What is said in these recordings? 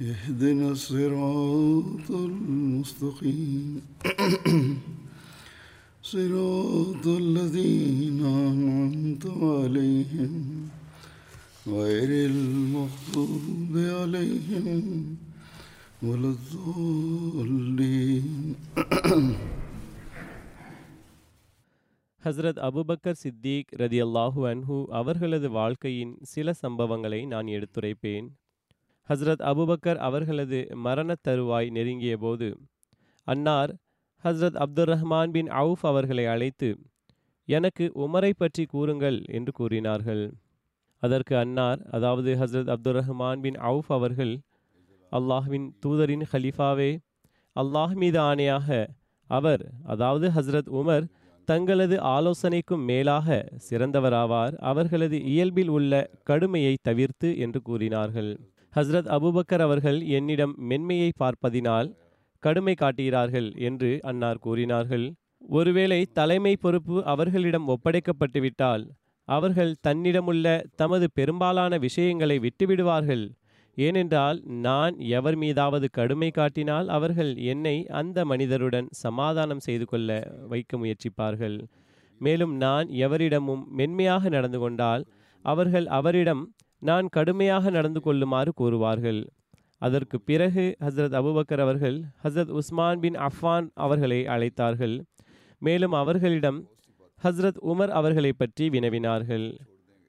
اهدنا الصراط المستقيم صراط الذين أنعمت عليهم غير المغضوب عليهم ولا الضالين Hazrat Abu Bakr Siddique ரதியல்லாஹு அன்ஹு அவர்களது வாழ்க்கையின் சில சம்பவங்களை நான் எடுத்துரைப்பேன் ஹஸ்ரத் அபுபக்கர் அவர்களது மரணத் தருவாய் நெருங்கிய போது அன்னார் Hazrat Abdur Rahman bin Awf அவர்களை அழைத்து எனக்கு உமரை பற்றி கூறுங்கள் என்று கூறினார்கள். அதற்கு அன்னார் அதாவது ஹஸ்ரத் அப்துர் ரஹ்மான் பின் அவுஃப் அவர்கள் அல்லாஹ்வின் தூதரின் ஹலீஃபாவே அல்லாஹ் மீது ஆணையாக அவர் அதாவது ஹஸ்ரத் உமர் தங்களது ஆலோசனைக்கும் மேலாக சிறந்தவராவார். அவர்களது இயல்பில் உள்ள கடுமையை தவிர்த்து என்று கூறினார்கள். ஹஸ்ரத் அபுபக்கர் அவர்கள் என்னிடம் மென்மையை பார்ப்பதினால் கடுமை காட்டுகிறார்கள் என்று அன்னார் கூறினார்கள். ஒருவேளை தலைமை பொறுப்பு அவர்களிடம் ஒப்படைக்கப்பட்டுவிட்டால் அவர்கள் தன்னிடமுள்ள தமது பெரும்பாலான விஷயங்களை விட்டுவிடுவார்கள். ஏனென்றால் நான் எவர் மீதாவது கடுமை காட்டினால் அவர்கள் என்னை அந்த மனிதருடன் சமாதானம் செய்து கொள்ள வைக்க முயற்சிப்பார்கள். மேலும் நான் எவரிடமும் மென்மையாக நடந்து கொண்டால் அவர்கள் அவரிடம் நான் கடுமையாக நடந்து கொள்ளுமாறு கூறுவார்கள். அதற்கு பிறகு ஹசரத் அபுபக்கர் அவர்கள் ஹசரத் உஸ்மான் பின் அஃபான் அவர்களை அழைத்தார்கள். மேலும் அவர்களிடம் ஹஸ்ரத் உமர் அவர்களை பற்றி வினவினார்கள்.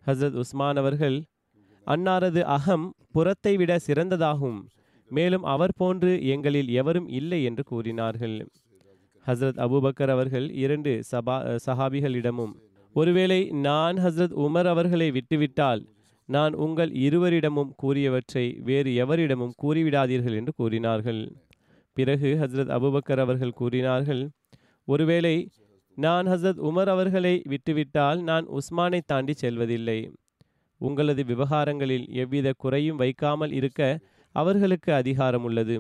ஹஸ்ரத் உஸ்மான் அவர்கள் அன்னாரது அகம் புறத்தை விட சிறந்ததாகும். மேலும் அவர் போன்று எங்களில் எவரும் இல்லை என்று கூறினார்கள். ஹஸ்ரத் அபுபக்கர் அவர்கள் இரண்டு சபா சஹாபிகளிடமும் ஒருவேளை நான் ஹஸ்ரத் உமர் அவர்களை விட்டுவிட்டால் நான் உங்கள் இருவரிடமும் கூறியவற்றை வேறு எவரிடமும் கூறிவிடாதீர்கள் என்று கூறினார்கள். பிறகு ஹஸ்ரத் அபுபக்கர் அவர்கள் கூறினார்கள் ஒருவேளை நான் ஹசரத் உமர் அவர்களை விட்டுவிட்டால் நான் உஸ்மானை தாண்டி செல்வதில்லை. உங்களது விவகாரங்களில் எவ்வித குறையும் வைக்காமல் இருக்க அவர்களுக்கு அதிகாரம் உள்ளது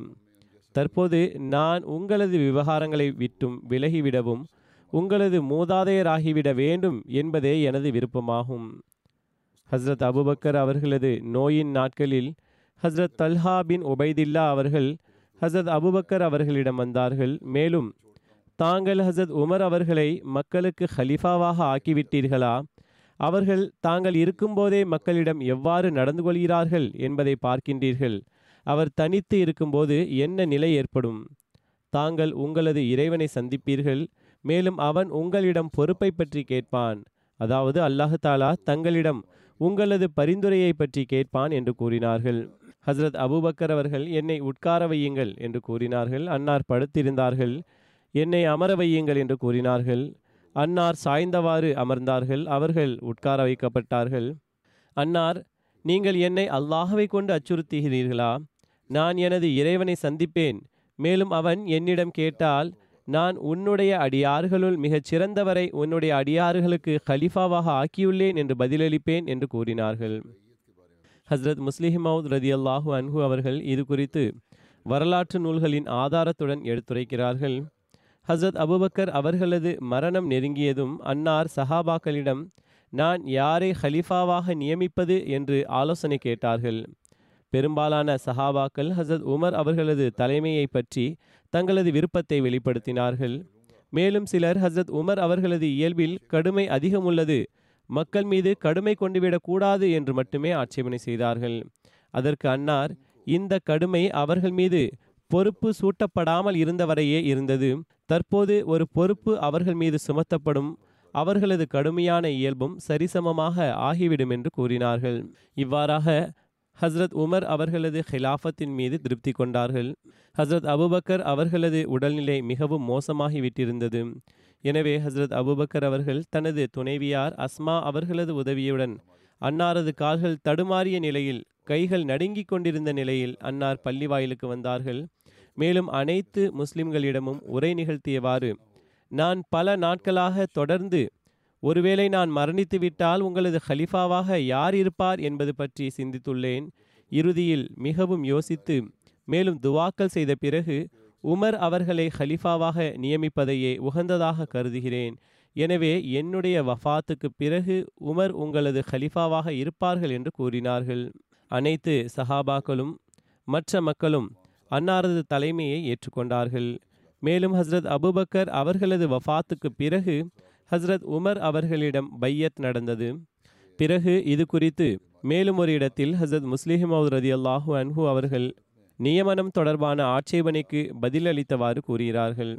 தற்போது நான் உங்களது விவகாரங்களை விட்டும் விலகிவிடவும் உங்களது மூதாதையராகிவிட வேண்டும் என்பதே எனது விருப்பமாகும். ஹஸ்ரத் அபுபக்கர் அவர்களது நோயின் நாட்களில் ஹஸ்ரத் தல்ஹா பின் உபைதில்லா அவர்கள் ஹசரத் அபுபக்கர் அவர்களிடம் வந்தார்கள். மேலும் தாங்கள் ஹசரத் உமர் அவர்களை மக்களுக்கு ஹலிஃபாவாக ஆக்கிவிட்டீர்களா? அவர்கள் தாங்கள் இருக்கும்போதே மக்களிடம் எவ்வாறு நடந்து கொள்கிறார்கள் என்பதை பார்க்கின்றீர்கள். அவர் தனித்து இருக்கும்போது என்ன நிலை ஏற்படும்? தாங்கள் உங்களது இறைவனை சந்திப்பீர்கள். மேலும் அவன் உங்களிடம் பொறுப்பை பற்றி கேட்பான். அதாவது அல்லாஹு தாலா தங்களிடம் உங்களது பரிந்துரையை பற்றி கேட்பான் என்று கூறினார்கள். ஹசரத் அபுபக்கர் அவர்கள் என்னை உட்கார வையுங்கள் என்று கூறினார்கள். அன்னார் படுத்திருந்தார்கள். என்னை அமர வையுங்கள் என்று கூறினார்கள். அன்னார் சாய்ந்தவாறு அமர்ந்தார்கள். அவர்கள் உட்கார வைக்கப்பட்டார்கள். அன்னார் நீங்கள் என்னை அல்லாஹவை கொண்டு அச்சுறுத்துகிறீர்களா? நான் எனது இறைவனை சந்திப்பேன். மேலும் அவன் என்னிடம் கேட்டால் நான் உன்னுடைய அடியார்களுள் மிகச் சிறந்தவரை உன்னுடைய அடியார்களுக்கு ஹலிஃபாவாக ஆக்கியுள்ளேன் என்று பதிலளிப்பேன் என்று கூறினார்கள். ஹஸ்ரத் முஸ்லிஹிமவுத் ரதி அல்லாஹூ அன்ஹு அவர்கள் இது குறித்து வரலாற்று நூல்களின் ஆதாரத்துடன் எடுத்துரைக்கிறார்கள். ஹஸ்ரத் அபுபக்கர் அவர்களது மரணம் நெருங்கியதும் அன்னார் சஹாபாக்களிடம் நான் யாரை ஹலிஃபாவாக நியமிப்பது? என்று ஆலோசனை கேட்டார்கள். பெரும்பாலான சஹாபாக்கள் ஹசத் உமர் அவர்களது தலைமையை பற்றி தங்களது விருப்பத்தை வெளிப்படுத்தினார்கள். மேலும் சிலர் ஹசத் உமர் அவர்களது இயல்பில் கடுமை அதிகம் உள்ளது மக்கள் மீது கடுமை கொண்டுவிடக்கூடாது என்று மட்டுமே ஆட்சேபனை செய்தார்கள். அதற்கு அன்னார் இந்த கடுமை அவர்கள் மீது பொறுப்பு சூட்டப்படாமல் இருந்தவரையே இருந்தது. தற்போது ஒரு பொறுப்பு அவர்கள் மீது சுமத்தப்படும். அவர்களது கடுமையான இயல்பும் சரிசமமாக ஆகிவிடும் என்று கூறினார்கள். இவ்வாறாக ஹஸ்ரத் உமர் அவர்களது ஹிலாஃபத்தின் மீது திருப்தி கொண்டார்கள். ஹஸ்ரத் அபுபக்கர் அவர்களது உடல்நிலை மிகவும் மோசமாகிவிட்டிருந்தது. எனவே ஹஸ்ரத் அபுபக்கர் அவர்கள் தனது துணைவியார் அஸ்மா அவர்களது உதவியுடன் அன்னாரது கால்கள் தடுமாறிய நிலையில் கைகள் நடுங்கிக் கொண்டிருந்த நிலையில் அன்னார் பள்ளி வாயிலுக்கு வந்தார்கள். மேலும் அனைத்து முஸ்லிம்களிடமும் உரை நிகழ்த்தியவாறு நான் பல நாட்களாக தொடர்ந்து ஒருவேளை நான் மரணித்து விட்டால் உங்களது ஹலிஃபாவாக யார் இருப்பார் என்பது பற்றி சிந்தித்துள்ளேன். இறுதியில் மிகவும் யோசித்து மேலும் துவாக்கல் செய்த பிறகு உமர் அவர்களை ஹலிஃபாவாக நியமிப்பதையே உகந்ததாக கருதுகிறேன். எனவே என்னுடைய வஃபாத்துக்கு பிறகு உமர் உங்களது ஹலிஃபாவாக இருப்பார்கள் என்று கூறினார்கள். அனைத்து சஹாபாக்களும் மற்ற மக்களும் அன்னாரது தலைமையை ஏற்றுக்கொண்டார்கள். மேலும் ஹஸ்ரத் அபுபக்கர் அவர்களது வஃபாத்துக்கு பிறகு ஹஸ்ரத் உமர் அவர்களிடம் பையத் நடந்தது. பிறகு இது குறித்து மேலும் ஒரு இடத்தில் ஹஸ்ரத் முஸ்லிம் ரதி அல்லாஹூ அன்ஹு அவர்கள் நியமனம் தொடர்பான ஆட்சேபனைக்கு பதிலளித்தவாறு கூறுகிறார்கள்.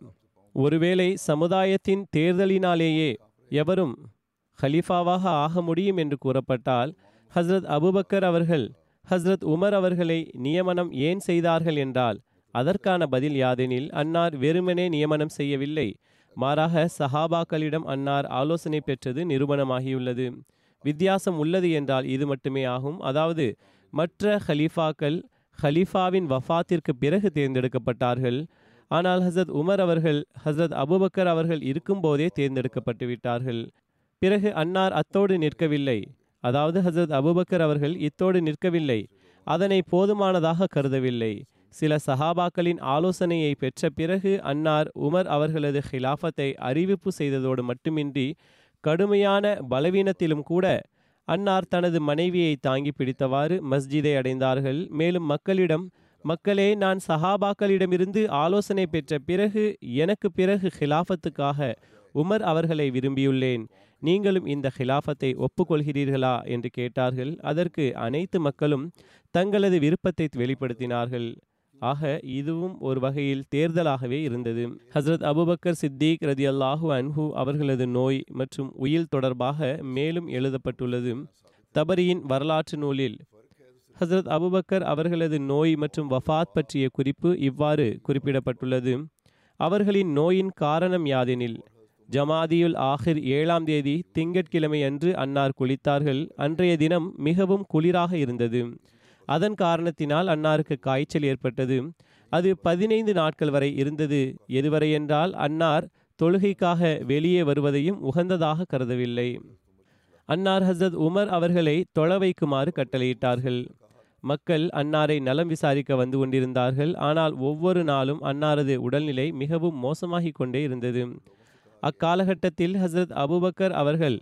ஒருவேளை சமுதாயத்தின் தேர்தலினாலேயே எவரும் ஹலீஃபாவாக ஆக முடியும் என்று கூறப்பட்டால் ஹஸ்ரத் அபுபக்கர் அவர்கள் ஹஸ்ரத் உமர் அவர்களை நியமனம் ஏன் செய்தார்கள் என்றால் அதற்கான பதில் யாதெனில் அன்னார் வெறுமனே நியமனம் செய்யவில்லை. மாறாக சஹாபாக்களிடம் அன்னார் ஆலோசனை பெற்றது நிரூபணமாகியுள்ளது. வித்தியாசம் உள்ளது என்றால் இது மட்டுமே ஆகும். அதாவது மற்ற ஹலீஃபாக்கள் ஹலீஃபாவின் வஃபாத்திற்கு பிறகு தேர்ந்தெடுக்கப்பட்டார்கள். ஆனால் ஹசரத் உமர் அவர்கள் ஹசரத் அபுபக்கர் அவர்கள் இருக்கும்போதே தேர்ந்தெடுக்கப்பட்டு விட்டார்கள். பிறகு அன்னார் அத்தோடு நிற்கவில்லை. அதாவது ஹசரத் அபுபக்கர் அவர்கள் இத்தோடு நிற்கவில்லை. அதனை போதுமானதாக கருதவில்லை. சில சஹாபாக்களின் ஆலோசனையை பெற்ற பிறகு அன்னார் உமர் அவர்களது ஹிலாஃபத்தை அறிவிப்பு செய்ததோடு மட்டுமின்றி கடுமையான பலவீனத்திலும் கூட அன்னார் தனது மனைவியை தாங்கி பிடித்தவாறு மஸ்ஜிதை அடைந்தார்கள். மேலும் மக்களிடம் மக்களே நான் சஹாபாக்களிடமிருந்து ஆலோசனை பெற்ற பிறகு எனக்கு பிறகு ஹிலாஃபத்துக்காக உமர் அவர்களை விரும்பியுள்ளேன். நீங்களும் இந்த ஹிலாஃபத்தை ஒப்புக்கொள்கிறீர்களா? என்று கேட்டார்கள். அதற்கு அனைத்து மக்களும் தங்களது விருப்பத்தை வெளிப்படுத்தினார்கள். ஆக இதுவும் ஒரு வகையில் தேர்தலாகவே இருந்தது. ஹசரத் அபுபக்கர் சித்திக் ரதி அல்லாஹு அன்ஹு அவர்களது நோய் மற்றும் உயில் தொடர்பாக மேலும் எழுதப்பட்டுள்ளது. தபரியின் வரலாற்று நூலில் ஹசரத் அபுபக்கர் அவர்களது நோய் மற்றும் வஃபாத் பற்றிய குறிப்பு இவ்வாறு குறிப்பிடப்பட்டுள்ளது. அவர்களின் நோயின் காரணம் யாதெனில் ஜமாதியுல் ஆஹிர் ஏழாம் தேதி திங்கட்கிழமை அன்று அன்னார் குளித்தார்கள். அன்றைய தினம் மிகவும் குளிராக இருந்தது. அதன் காரணத்தினால் அன்னாருக்கு காய்ச்சல் ஏற்பட்டது. அது பதினைந்து நாட்கள் வரை இருந்தது. எதுவரை என்றால் அன்னார் தொழுகைக்காக வெளியே வருவதையும் உகந்ததாக கருதவில்லை. அன்னார் ஹசரத் உமர் அவர்களை தொழ வைக்குமாறு கட்டளையிட்டார்கள். மக்கள் அன்னாரை நலம் விசாரிக்க வந்து கொண்டிருந்தார்கள். ஆனால் ஒவ்வொரு நாளும் அன்னாரது உடல்நிலை மிகவும் மோசமாகிக் கொண்டே இருந்தது. அக்காலகட்டத்தில் ஹசரத் அபுபக்கர் அவர்கள்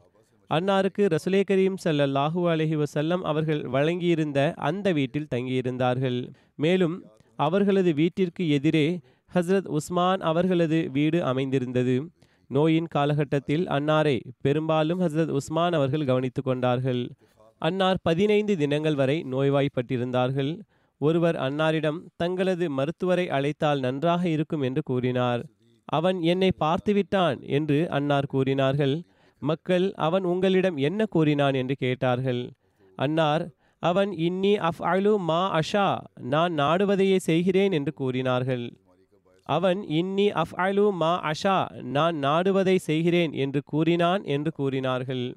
அன்னாருக்கு ரசுலே கரீம் சல்லல்லாஹூ அலஹி வசல்லம் அவர்கள் வழங்கியிருந்த அந்த வீட்டில் தங்கியிருந்தார்கள். மேலும் அவர்களது வீட்டிற்கு எதிரே ஹஸ்ரத் உஸ்மான் அவர்களது வீடு அமைந்திருந்தது. நோயின் காலகட்டத்தில் அன்னாரை பெரும்பாலும் ஹஸ்ரத் உஸ்மான் அவர்கள் கவனித்து கொண்டார்கள். அன்னார் பதினைந்து தினங்கள் வரை நோய்வாய்ப்பட்டிருந்தார்கள். ஒருவர் அன்னாரிடம் தங்களது மருத்துவரை அழைத்தால் நன்றாக இருக்கும் என்று கூறினார். அவன் என்னை பார்த்துவிட்டான் என்று அன்னார் கூறினார்கள். மக்கள் அவன் உங்களிடம் என்ன கூறினான் என்று கேட்டார்கள். அன்னார் அவன் இன்னி அஃப் அலு மா அஷா நான் நாடுவதையே செய்கிறேன் என்று கூறினார்கள். அவன் இன்னி அஃப் அலு மா அஷா நான் நாடுவதை செய்கிறேன் என்று கூறினான் என்று கூறினார்கள்.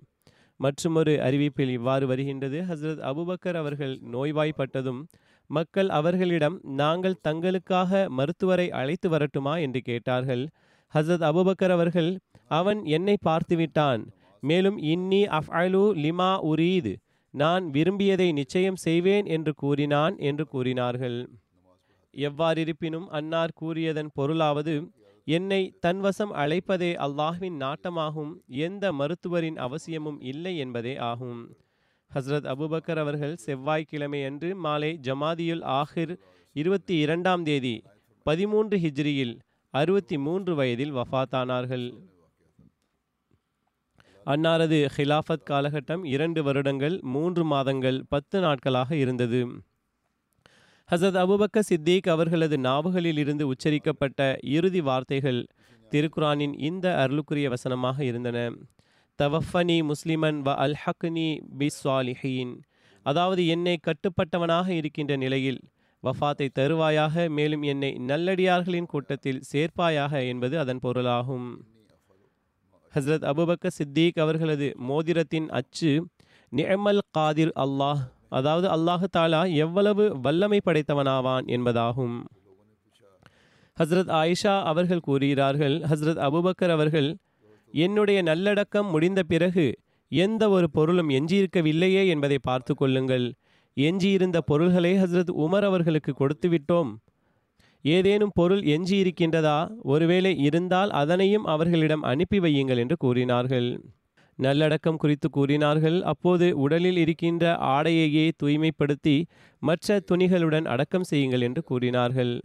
மற்றுமொரு அறிவிப்பில் இவ்வாறு வருகின்றது. ஹசரத் அபுபக்கர் அவர்கள் நோய்வாய்ப்பட்டதும் மக்கள் அவர்களிடம் நாங்கள் தங்களுக்காக மருத்துவரை அழைத்து வரட்டுமா? என்று கேட்டார்கள். ஹசரத் அபுபக்கர் அவர்கள் அவன் என்னை பார்த்துவிட்டான். மேலும் இன்னி அஃப் அலு லிமா உரீது நான் விரும்பியதை நிச்சயம் செய்வேன் என்று கூறினான் என்று கூறினார்கள். எவ்வாறிருப்பினும் அன்னார் கூறியதன் பொருளாவது என்னை தன்வசம் அழைப்பதே அல்லாஹ்வின் நாட்டமாகும் எந்த மருத்துவரின் அவசியமும் இல்லை என்பதே ஆகும். ஹஸ்ரத் அபுபக்கர் அவர்கள் செவ்வாய்க்கிழமை அன்று மாலை ஜமாதியுல் ஆஹிர் இருபத்தி இரண்டாம் தேதி பதிமூன்று ஹிஜ்ரியில் அறுபத்தி மூன்று வயதில் வஃபாத்தானார்கள் அன்னாரது ஹிலாஃபத் காலகட்டம் இரண்டு வருடங்கள் மூன்று மாதங்கள் பத்து நாட்களாக இருந்தது. ஹசரத் அபுபக்க சித்திக் அவர்களது நாவுகளில் இருந்து உச்சரிக்கப்பட்ட இறுதி வார்த்தைகள் திருக்குரானின் இந்த அருளுக்குரிய வசனமாக இருந்தன. தவஃபனி முஸ்லிமன் வ அல்ஹக்னி பிஸ்வாலிஹீன் அதாவது என்னை கட்டுப்பட்டவனாக இருக்கின்ற நிலையில் வஃபாத்தை தருவாயாக மேலும் என்னை நல்லடியார்களின் கூட்டத்தில் சேர்ப்பாயாக என்பது அதன் பொருளாகும். ஹஸ்ரத் அபுபக்க சித்தீக் அவர்களது மோதிரத்தின் அச்சு நிஅமல் காதிர் அல்லாஹ் அதாவது அல்லாஹு தாலா எவ்வளவு வல்லமை படைத்தவனாவான் என்பதாகும். ஹஸ்ரத் ஆயிஷா அவர்கள் கூறுகிறார்கள் ஹஸ்ரத் அபுபக்கர் அவர்கள் என்னுடைய நல்லடக்கம் முடிந்த பிறகு எந்த ஒரு பொருளும் எஞ்சியிருக்கவில்லையே என்பதை பார்த்து கொள்ளுங்கள். எஞ்சியிருந்த பொருள்களை ஹஸ்ரத் உமர் அவர்களுக்கு கொடுத்து விட்டோம் ஏதேனும் பொருள் எஞ்சியிருக்கின்றதா? ஒருவேளை இருந்தால் அதனையும் அவர்களிடம் அனுப்பி வையுங்கள் என்று கூறினார்கள். நல்லடக்கம் குறித்து கூறினார்கள். அப்போது உடலில் இருக்கின்ற ஆடையையே தூய்மைப்படுத்தி மற்ற துணிகளுடன் அடக்கம் செய்யுங்கள் என்று கூறினார்கள்.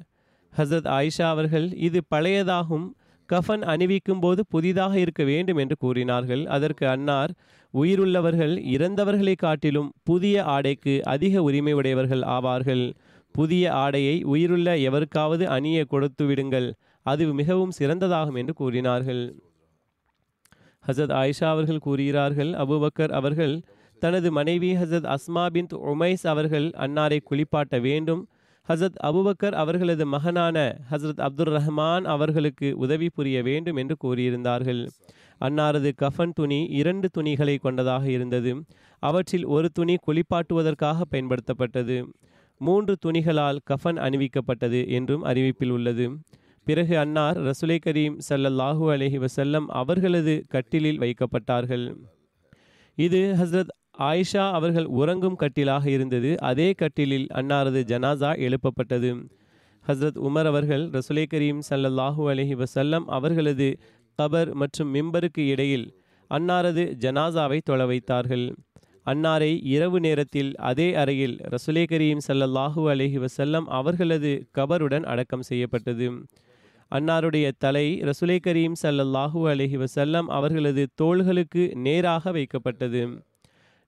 ஹசரத் ஆயிஷா அவர்கள் இது பழையதாகும். கஃபன் அணிவிக்கும் போது புதிதாக இருக்க வேண்டும் என்று கூறினார்கள். அதற்கு அன்னார் உயிருள்ளவர்கள் இறந்தவர்களை காட்டிலும் புதிய ஆடைக்கு அதிக உரிமை உடையவர்கள் ஆவார்கள். புதிய ஆடையை உயிருள்ள எவருக்காவது அணிய கொடுத்து விடுங்கள். அது மிகவும் சிறந்ததாகும் என்று கூறினார்கள். ஹசத் ஆயிஷா அவர்கள் கூறுகிறார்கள் அபுபக்கர் அவர்கள் தனது மனைவி ஹசத் அஸ்மா பின் உமைஸ் அவர்கள் அன்னாரை குளிப்பாட்ட வேண்டும். ஹசரத் அபுபக்கர் அவர்களது மகனான ஹசரத் அப்துல் ரஹ்மான் அவர்களுக்கு உதவி புரிய வேண்டும் என்று கூறியிருந்தார்கள். அன்னாரது கஃபன் துணி இரண்டு துணிகளை கொண்டதாக இருந்தது. அவற்றில் ஒரு துணி குளிப்பாட்டுவதற்காக பயன்படுத்தப்பட்டது. மூன்று துணிகளால் கஃன் அணிவிக்கப்பட்டது என்றும் அறிவிப்பில் உள்ளது. பிறகு அன்னார் ரசுலை கரீம் சல்லல்லாஹூ அலஹி வசல்லம் அவர்களது கட்டிலில் வைக்கப்பட்டார்கள். இது ஹஸ்ரத் ஆயிஷா அவர்கள் உறங்கும் கட்டிலாக இருந்தது. அதே கட்டிலில் அன்னாரது ஜனாசா எழுப்பப்பட்டது. ஹஸ்ரத் உமர் அவர்கள் ரசுலை கரீம் சல்லல்லாஹூ அலஹி வசல்லம் அவர்களது கபர் மற்றும் மிம்பருக்கு இடையில் அன்னாரது ஜனாசாவை தொலை வைத்தார்கள். அன்னாரை இரவு நேரத்தில் அதே அறையில் ரசுலே கரீம் சல்லல்லாஹு அலஹி வசல்லம் அவர்களது கபருடன் அடக்கம் செய்யப்பட்டது. அன்னாருடைய தலை ரசுலே கரீம் சல்லல்லாஹு அலஹி வசல்லம் அவர்களது தோள்களுக்கு நேராக வைக்கப்பட்டது.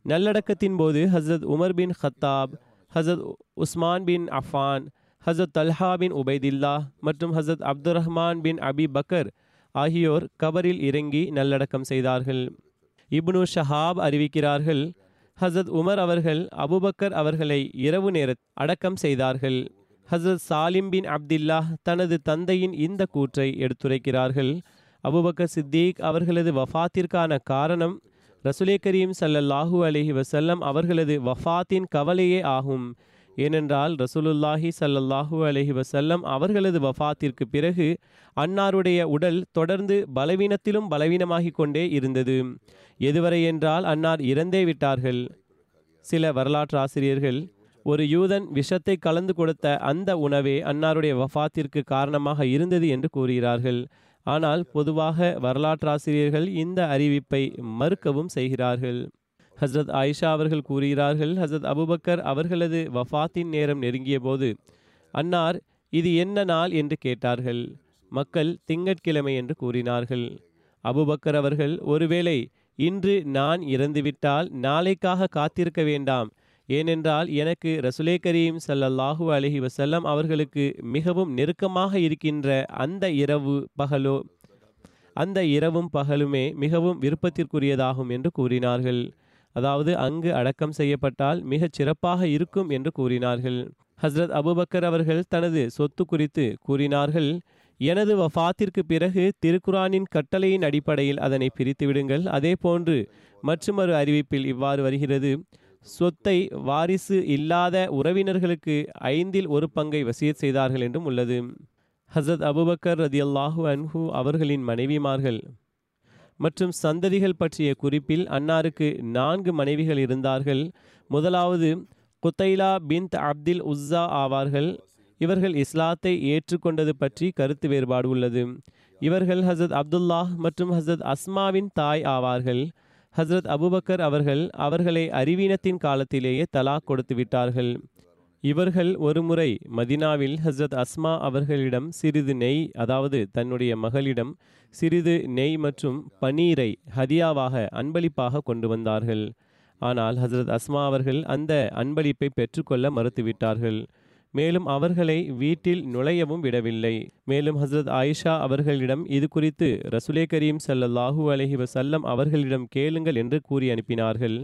நல்லடக்கத்தின் போது ஹசரத் உமர் பின் ஹத்தாப் ஹசரத் உஸ்மான் பின் அஃபான் ஹசரத் தல்ஹா பின் உபைதில்லா மற்றும் Hazrat Abdul Rahman bin Abi Bakr ஆகியோர் கபரில் இறங்கி நல்லடக்கம் செய்தார்கள். இப்னு ஷஹாப் அறிவிக்கிறார்கள் ஹசரத் உமர் அவர்கள் அபுபக்கர் அவர்களை இரவு நேர அடக்கம் செய்தார்கள். ஹசரத் சாலிம் பின் அப்தில்லா தனது தந்தையின் இந்த கூற்றை எடுத்துரைக்கிறார்கள். அபுபக்கர் சித்தீக் அவர்களது வஃபாத்திற்கான காரணம் ரசுலே கரீம் சல்லல்லாஹூ அலஹி வசல்லம் அவர்களது வஃபாத்தின் கவலையே ஆகும். ஏனென்றால் ரசூலுல்லாஹி சல்லல்லாஹூ அலஹி வசல்லம் அவர்களது வஃத்திற்கு பிறகு அன்னாருடைய உடல் தொடர்ந்து பலவீனத்திலும் பலவீனமாகிக் கொண்டே இருந்தது. எதுவரை என்றால் அன்னார் இறந்தே விட்டார்கள். சில வரலாற்று ஆசிரியர்கள் ஒரு யூதன் விஷத்தை கலந்து கொடுத்த அந்த உணவே அன்னாருடைய வஃபாத்திற்கு காரணமாக இருந்தது என்று கூறுகிறார்கள். ஆனால் பொதுவாக வரலாற்றாசிரியர்கள் இந்த அறிவிப்பை மறுக்கவும் செய்கிறார்கள். ஹஸ்ரத் ஆயிஷா அவர்கள் கூறுகிறார்கள் ஹஸ்ரத் அபுபக்கர் அவர்களது வஃபாத்தின் நேரம் நெருங்கிய போது அன்னார் இது என்ன நாள்? என்று கேட்டார்கள். மக்கள் திங்கட்கிழமை என்று கூறினார்கள். அபுபக்கர் அவர்கள் ஒருவேளை இன்று நான் இறந்துவிட்டால் நாளைக்காக காத்திருக்க வேண்டாம். ஏனென்றால் எனக்கு ரசுலே கரீம் சல்லல்லாஹூ அலஹி வசல்லம் அவர்களுக்கு மிகவும் நெருக்கமாக இருக்கின்ற அந்த இரவு பகலோ அந்த இரவும் பகலுமே மிகவும் விருப்பத்திற்குரியதாகும் என்று கூறினார்கள். அதாவது அங்கு அடக்கம் செய்யப்பட்டால் மிகச் சிறப்பாக இருக்கும் என்று கூறினார்கள். ஹஸ்ரத் அபுபக்கர் அவர்கள் தனது சொத்து குறித்து கூறினார்கள் எனது வஃத்திற்கு பிறகு திருக்குரானின் கட்டளையின் அடிப்படையில் அதனை பிரித்து விடுங்கள். அதே போன்று மற்றொரு அறிவிப்பில் இவ்வாறு வருகிறது. சொத்தை வாரிசு இல்லாத உறவினர்களுக்கு ஐந்தில் ஒரு பங்கை வசியத் செய்தார்கள் என்றும் உள்ளது. ஹசரத் அபுபக்கர் ரதி அல்லாஹூ அன்ஹு அவர்களின் மனைவிமார்கள் மற்றும் சந்ததிகள் பற்றிய குறிப்பில் அன்னாருக்கு நான்கு மனைவிகள் இருந்தார்கள். முதலாவது குத்தைலா பின் அப்தில் உஸ்ஸா ஆவார்கள். இவர்கள் இஸ்லாத்தை ஏற்றுக்கொண்டது பற்றி கருத்து வேறுபாடு உள்ளது. இவர்கள் ஹசரத் அப்துல்லாஹ் மற்றும் ஹசரத் அஸ்மாவின் தாய் ஆவார்கள். ஹசரத் அபுபக்கர் அவர்கள் அவர்களை அறிவீனத்தின் காலத்திலேயே தலாக் கொடுத்து விட்டார்கள். இவர்கள் ஒருமுறை மதினாவில் ஹசரத் அஸ்மா அவர்களிடம் சிறிது நெய் அதாவது தன்னுடைய மகளிடம் சிறிது நெய் மற்றும் பனீரை ஹதியாவாக அன்பளிப்பாக கொண்டு வந்தார்கள். ஆனால் ஹசரத் அஸ்மா அவர்கள் அந்த அன்பளிப்பை பெற்றுக்கொள்ள மறுத்துவிட்டார்கள். மேலும் அவர்களை வீட்டில் நுழையவும் விடவில்லை. மேலும் ஹசரத் ஆயிஷா அவர்களிடம் இது குறித்து ரசுலே கரீம் சல்லாஹூ அலஹி வசல்லம் அவர்களிடம் கேளுங்கள் என்று கூறி அனுப்பினார்கள்.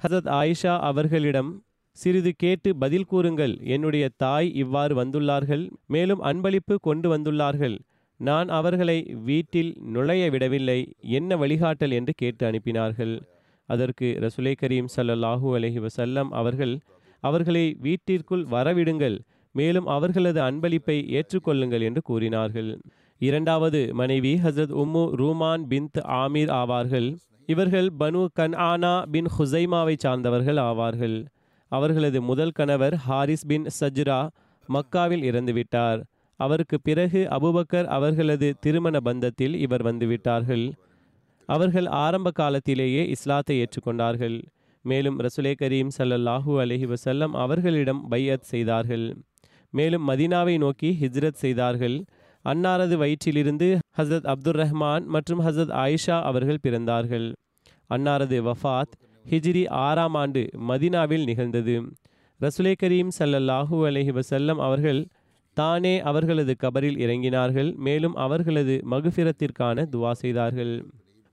ஹசரத் ஆயிஷா அவர்களிடம் சிறிது கேட்டு பதில் கூறுங்கள். என்னுடைய தாய் இவ்வாறு வந்துள்ளார்கள். மேலும் அன்பளிப்பு கொண்டு வந்துள்ளார்கள். நான் அவர்களை வீட்டில் நுழைய விடவில்லை. என்ன வழிகாட்டல் என்று கேட்டு அனுப்பினார்கள். அதற்கு ரசுலை கரீம் ஸல்லல்லாஹு அலஹி வசல்லம் அவர்கள் அவர்களை வீட்டிற்குள் வரவிடுங்கள். மேலும் அவர்களது அன்பளிப்பை ஏற்றுக்கொள்ளுங்கள் என்று கூறினார்கள். இரண்டாவது மனைவி ஹசரத் உம்மு ரூமான் பின்த் ஆமீர் ஆவார்கள். இவர்கள் பனு கன் ஆனா பின் ஹுசைமாவை சார்ந்தவர்கள் ஆவார்கள். அவர்களது முதல் கணவர் ஹாரிஸ் பின் சஜ்ரா மக்காவில் இறந்துவிட்டார். அவருக்கு பிறகு அபுபக்கர் அவர்களது திருமண பந்தத்தில் இவர் வந்துவிட்டார்கள். அவர்கள் ஆரம்ப காலத்திலேயே இஸ்லாத்தை ஏற்றுக்கொண்டார்கள். மேலும் ரசுலே கரீம் சல்லல்லாஹூ அலஹி வசல்லம் அவர்களிடம் பையத் செய்தார்கள். மேலும் மதீனாவை நோக்கி ஹிஜ்ரத் செய்தார்கள். அன்னாரது வயிற்றிலிருந்து ஹசரத் அப்துர் ரஹ்மான் மற்றும் ஹசரத் ஆயிஷா அவர்கள் பிறந்தார்கள். அன்னாரது வஃபாத் ஹிஜ்ரி ஆறாம் ஆண்டு மதினாவில் நிகழ்ந்தது. ரசுலே கரீம் ஸல்லல்லாஹு அலஹி வசல்லம் அவர்கள் தானே அவர்களது கபரில் இறங்கினார்கள் மேலும் அவர்களது மகுஃபிரத்திற்கான துவா செய்தார்கள்.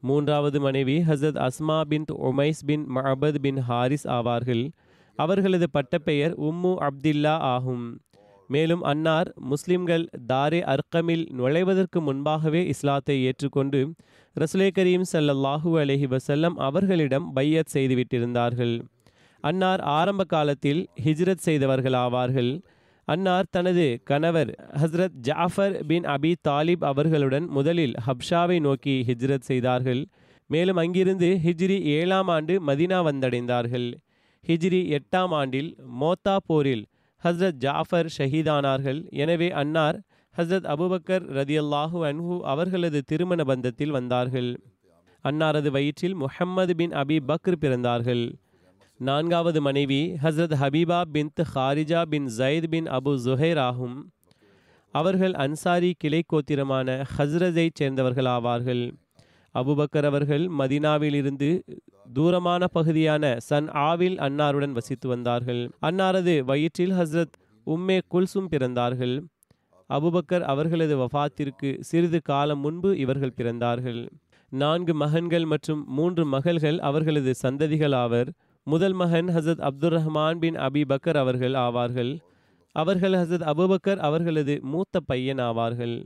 மூன்றாவது மனைவி ஹசத் அஸ்மா பின் உமைஸ் பின் மஹபத் பின் ஹாரிஸ் ஆவார்கள். அவர்களது பட்டப்பெயர் உம்மு அப்தில்லா ஆகும். மேலும் அன்னார் முஸ்லிம்கள் தாரே அர்க்கமில் நுழைவதற்கு முன்பாகவே இஸ்லாத்தை ஏற்றுக்கொண்டு ரசுலே கரீம் ஸல்லல்லாஹு அலஹி வசல்லம் அவர்களிடம் பையத் செய்துவிட்டிருந்தார்கள். அன்னார் ஆரம்ப காலத்தில் ஹிஜ்ரத் செய்தவர்கள் ஆவார்கள் அன்னார் தனது கணவர் ஹஸ்ரத் ஜாஃபர் பின் அபி தாலிப் அவர்களுடன் முதலில் ஹப்ஷாவை நோக்கி ஹிஜ்ரத் செய்தார்கள். மேலும் அங்கிருந்து ஹிஜ்ரி ஏழாம் ஆண்டு மதினா வந்தடைந்தார்கள். ஹிஜ்ரி எட்டாம் ஆண்டில் மோத்தா போரில் ஹஸ்ரத் ஜாஃபர் ஷஹீதானார்கள். எனவே அன்னார் ஹஸ்ரத் அபுபக்கர் ரதியல்லாஹு அன்ஹு அவர்களது திருமண பந்தத்தில் வந்தார்கள். அன்னாரது வயிற்றில் முஹம்மது பின் அபி பக்ர் பிறந்தார்கள். நான்காவது மனைவி ஹஸ்ரத் ஹபீபா பின் ஹாரிஜா பின் ஜயத் பின் அபு ஜுஹைர் ஆகும். அவர்கள் அன்சாரி கிளை கோத்திரமான ஹஸ்ரஜைச் சேர்ந்தவர்கள் ஆவார்கள் அபுபக்கர் அவர்கள் மதினாவிலிருந்து தூரமான பகுதியான சன் ஆவில் அன்னாருடன் வசித்து வந்தார்கள். அன்னாரது வயிற்றில் ஹஸ்ரத் உம்மே குல்சும் பிறந்தார்கள். அபுபக்கர் அவர்களது வஃபாத்திற்கு சிறிது காலம் முன்பு இவர்கள் பிறந்தார்கள். நான்கு மகன்கள் மற்றும் மூன்று மகள்கள் அவர்களது சந்ததிகள் ஆவர். முதல் மகன் Hazrat Abdur Rahman bin Abi Bakr அவர்கள் ஆவார்கள். அவர்கள் ஹசத் அபுபக்கர் அவர்களது மூத்த பையன் ஆவார்கள்.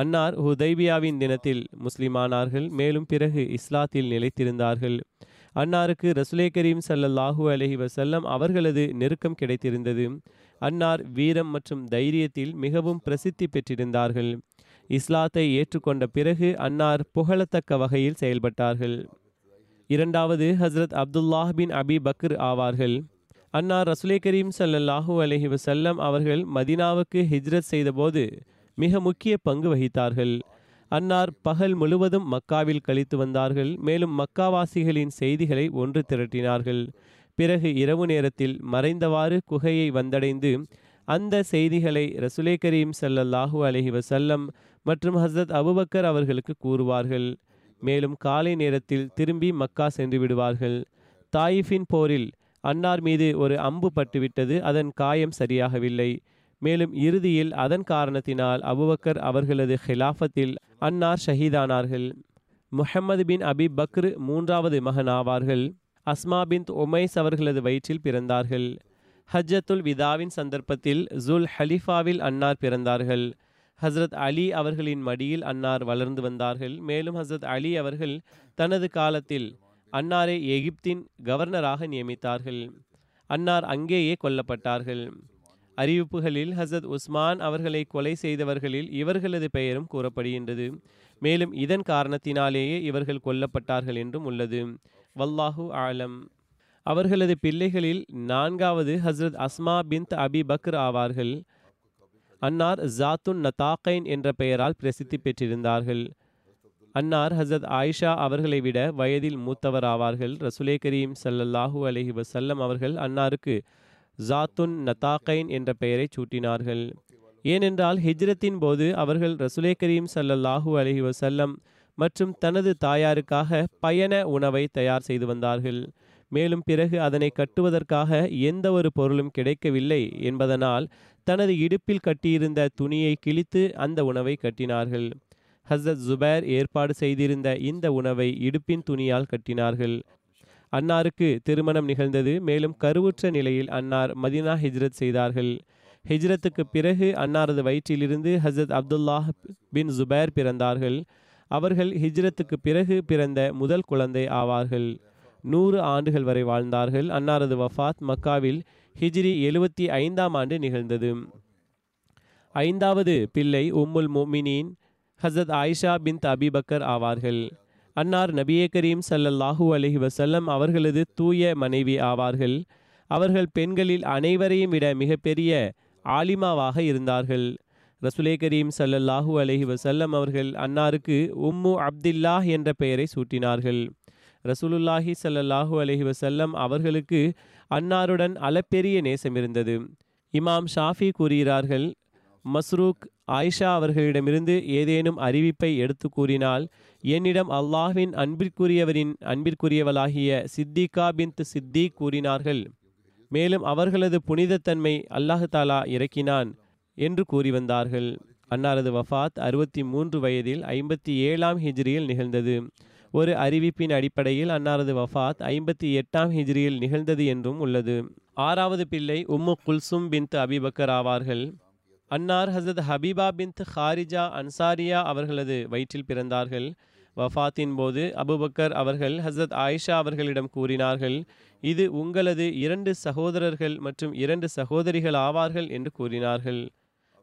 அன்னார் ஹுதைபியாவின் தினத்தில் முஸ்லிமானார்கள் மேலும் பிறகு இஸ்லாத்தில் நிலைத்திருந்தார்கள். அன்னாருக்கு ரசுலே கரீம் சல்லல்லாஹு அலஹி வசல்லம் அவர்களது நெருக்கம் கிடைத்திருந்தது. அன்னார் வீரம் மற்றும் தைரியத்தில் மிகவும் பிரசித்தி பெற்றிருந்தார்கள். இஸ்லாத்தை ஏற்றுக்கொண்ட பிறகு அன்னார் புகழத்தக்க வகையில் செயல்பட்டார்கள். இரண்டாவது Hazrat Abdullah bin Abi Bakr ஆவார்கள். அன்னார் ரசுலே கரீம் ஸல்லல்லாஹு அலஹி வசல்லம் அவர்கள் மதினாவுக்கு ஹிஜ்ரத் செய்தபோது மிக முக்கிய பங்கு வகித்தார்கள். அன்னார் பகல் முழுவதும் மக்காவில் கழித்து வந்தார்கள். மேலும் மக்காவாசிகளின் செய்திகளை ஒன்று திரட்டினார்கள். பிறகு இரவு நேரத்தில் மறைந்தவாறு குகையை வந்தடைந்து அந்த செய்திகளை ரசுலே கரீம் ஸல்லல்லாஹு அலஹி வசல்லம் மற்றும் ஹஸ்ரத் அபுபக்கர் அவர்களுக்கு கூறுவார்கள். மேலும் காலை நேரத்தில் திரும்பி மக்கா சென்று விடுவார்கள். தாயிஃபின் போரில் அன்னார் மீது ஒரு அம்பு பட்டுவிட்டது. அதன் காயம் சரியாகவில்லை. மேலும் இறுதியில் அதன் காரணத்தினால் அபுபக்கர் அவர்களது ஹிலாஃபத்தில் அன்னார் ஷஹீதானார்கள். முஹம்மது பின் அபி பக்ரு மூன்றாவது மகன் ஆவார்கள். அஸ்மா பின் உமைஸ் அவர்களது வயிற்றில் பிறந்தார்கள். ஹஜ்ஜத்துல் விதாவின் சந்தர்ப்பத்தில் ஜுல் ஹலிஃபாவில் அன்னார் பிறந்தார்கள். ஹஸ்ரத் அலி அவர்களின் மடியில் அன்னார் வளர்ந்து வந்தார்கள். மேலும் ஹஸ்ரத் அலி அவர்கள் தனது காலத்தில் அன்னாரை எகிப்தின் கவர்னராக நியமித்தார்கள். அன்னார் அங்கேயே கொல்லப்பட்டார்கள். அறிவிப்புகளில் ஹசத் உஸ்மான் அவர்களை கொலை செய்தவர்களில் இவர்களது பெயரும் கூறப்படுகின்றது. மேலும் இதன் காரணத்தினாலேயே இவர்கள் கொல்லப்பட்டார்கள் என்றும் உள்ளது. வல்லாஹு ஆலம். அவர்களது பிள்ளைகளில் நான்காவது Hazrat Asma bin Abi Bakr ஆவார்கள். அன்னார் ஜாத்துன் நதாக்கைன் என்ற பெயரால் பிரசித்தி பெற்றிருந்தார்கள். அன்னார் ஹசரத் ஆயிஷா அவர்களை விட வயதில் மூத்தவர் ஆவார்கள் ரசுலே கரீம் சல்லல்லாஹூ அலஹி வசல்லம் அவர்கள் அன்னாருக்கு ஜாத்துன் நதாக்கைன் என்ற பெயரை சூட்டினார்கள். ஏனென்றால் ஹிஜ்ரத்தின் போது அவர்கள் ரசுலே கரீம் சல்லல்லாஹூ அலஹி வசல்லம் மற்றும் தனது தாயாருக்காக பயண உணவை தயார் செய்து வந்தார்கள். மேலும் பிறகு அதனை கட்டுவதற்காக எந்த ஒரு பொருளும் கிடைக்கவில்லை என்பதனால் தனது இடுப்பில் கட்டியிருந்த துணியை கிழித்து அந்த உணவை கட்டினார்கள். ஹசரத் ஜுபேர் ஏற்பாடு செய்திருந்த இந்த உணவை இடுப்பின் துணியால் கட்டினார்கள். அன்னாருக்கு திருமணம் நிகழ்ந்தது. மேலும் கருவுற்ற நிலையில் அன்னார் மதினா ஹிஜ்ரத் செய்தார்கள். ஹிஜ்ரத்துக்கு பிறகு அன்னாரது வயிற்றிலிருந்து ஹசரத் அப்துல்லாஹ் பின் ஜுபேர் பிறந்தார்கள். அவர்கள் ஹிஜ்ரத்துக்கு பிறகு பிறந்த முதல் குழந்தை ஆவார்கள். நூறு ஆண்டுகள் வரை வாழ்ந்தார்கள். அன்னாரது வஃபாத் மக்காவில் ஹிஜ்ரி எழுவத்தி ஐந்தாம் ஆண்டு நிகழ்ந்தது. ஐந்தாவது பிள்ளை உம்முல் மோமினின் ஹசத் ஆயிஷா பின் அபிபக்கர் ஆவார்கள். அன்னார் நபியே கரீம் சல்லல்லாஹூ அலஹி வசல்லம் அவர்களது தூய மனைவி ஆவார்கள். அவர்கள் பெண்களில் அனைவரையும் விட மிகப்பெரிய ஆலிமாவாக இருந்தார்கள். ரசுலே கரீம் சல்லல்லாஹூ அலஹி வசல்லம் அவர்கள் அன்னாருக்கு உம்மு அப்தில்லாஹ் என்ற பெயரை சூட்டினார்கள். ரசூலுல்லாஹி சல்லல்லாஹூ அலஹி வசல்லம் அவர்களுக்கு அன்னாருடன் அளப்பெரிய நேசம் இருந்தது. இமாம் ஷாஃபி கூறுகிறார்கள் மஸ்ரூக் ஆயிஷா அவர்களிடமிருந்து ஏதேனும் அறிவிப்பை எடுத்து கூறினால் என்னிடம் அல்லாஹ்வின் அன்பிற்குரியவரின் அன்பிற்குரியவளாகிய சித்திகா பின் சித்திக் கூறினார்கள். மேலும் அவர்களது புனிதத்தன்மை அல்லாஹு தாலா இறக்கினான் என்று கூறி வந்தார்கள். அன்னாரது வஃபாத் அறுபத்தி மூன்று வயதில் ஐம்பத்தி ஏழாம் ஹிஜ்ரியில் நிகழ்ந்தது. ஒரு அறிவிப்பின் அடிப்படையில் அன்னாரது வஃபாத் ஐம்பத்தி எட்டாம் ஹிஜ்ரியில் நிகழ்ந்தது என்றும் உள்ளது. ஆறாவது பிள்ளை உம்மு குல்சும் பின் அபிபக்கர் ஆவார்கள். அன்னார் ஹசரத் ஹபீபா பின் ஹாரிஜா அன்சாரியா அவர்களது வயிற்றில் பிறந்தார்கள். வஃபாத்தின் போது அபுபக்கர் அவர்கள் ஹசரத் ஆயிஷா அவர்களிடம் கூறினார்கள் இது உங்களது இரண்டு சகோதரர்கள் மற்றும் இரண்டு சகோதரிகள் ஆவார்கள் என்று கூறினார்கள்.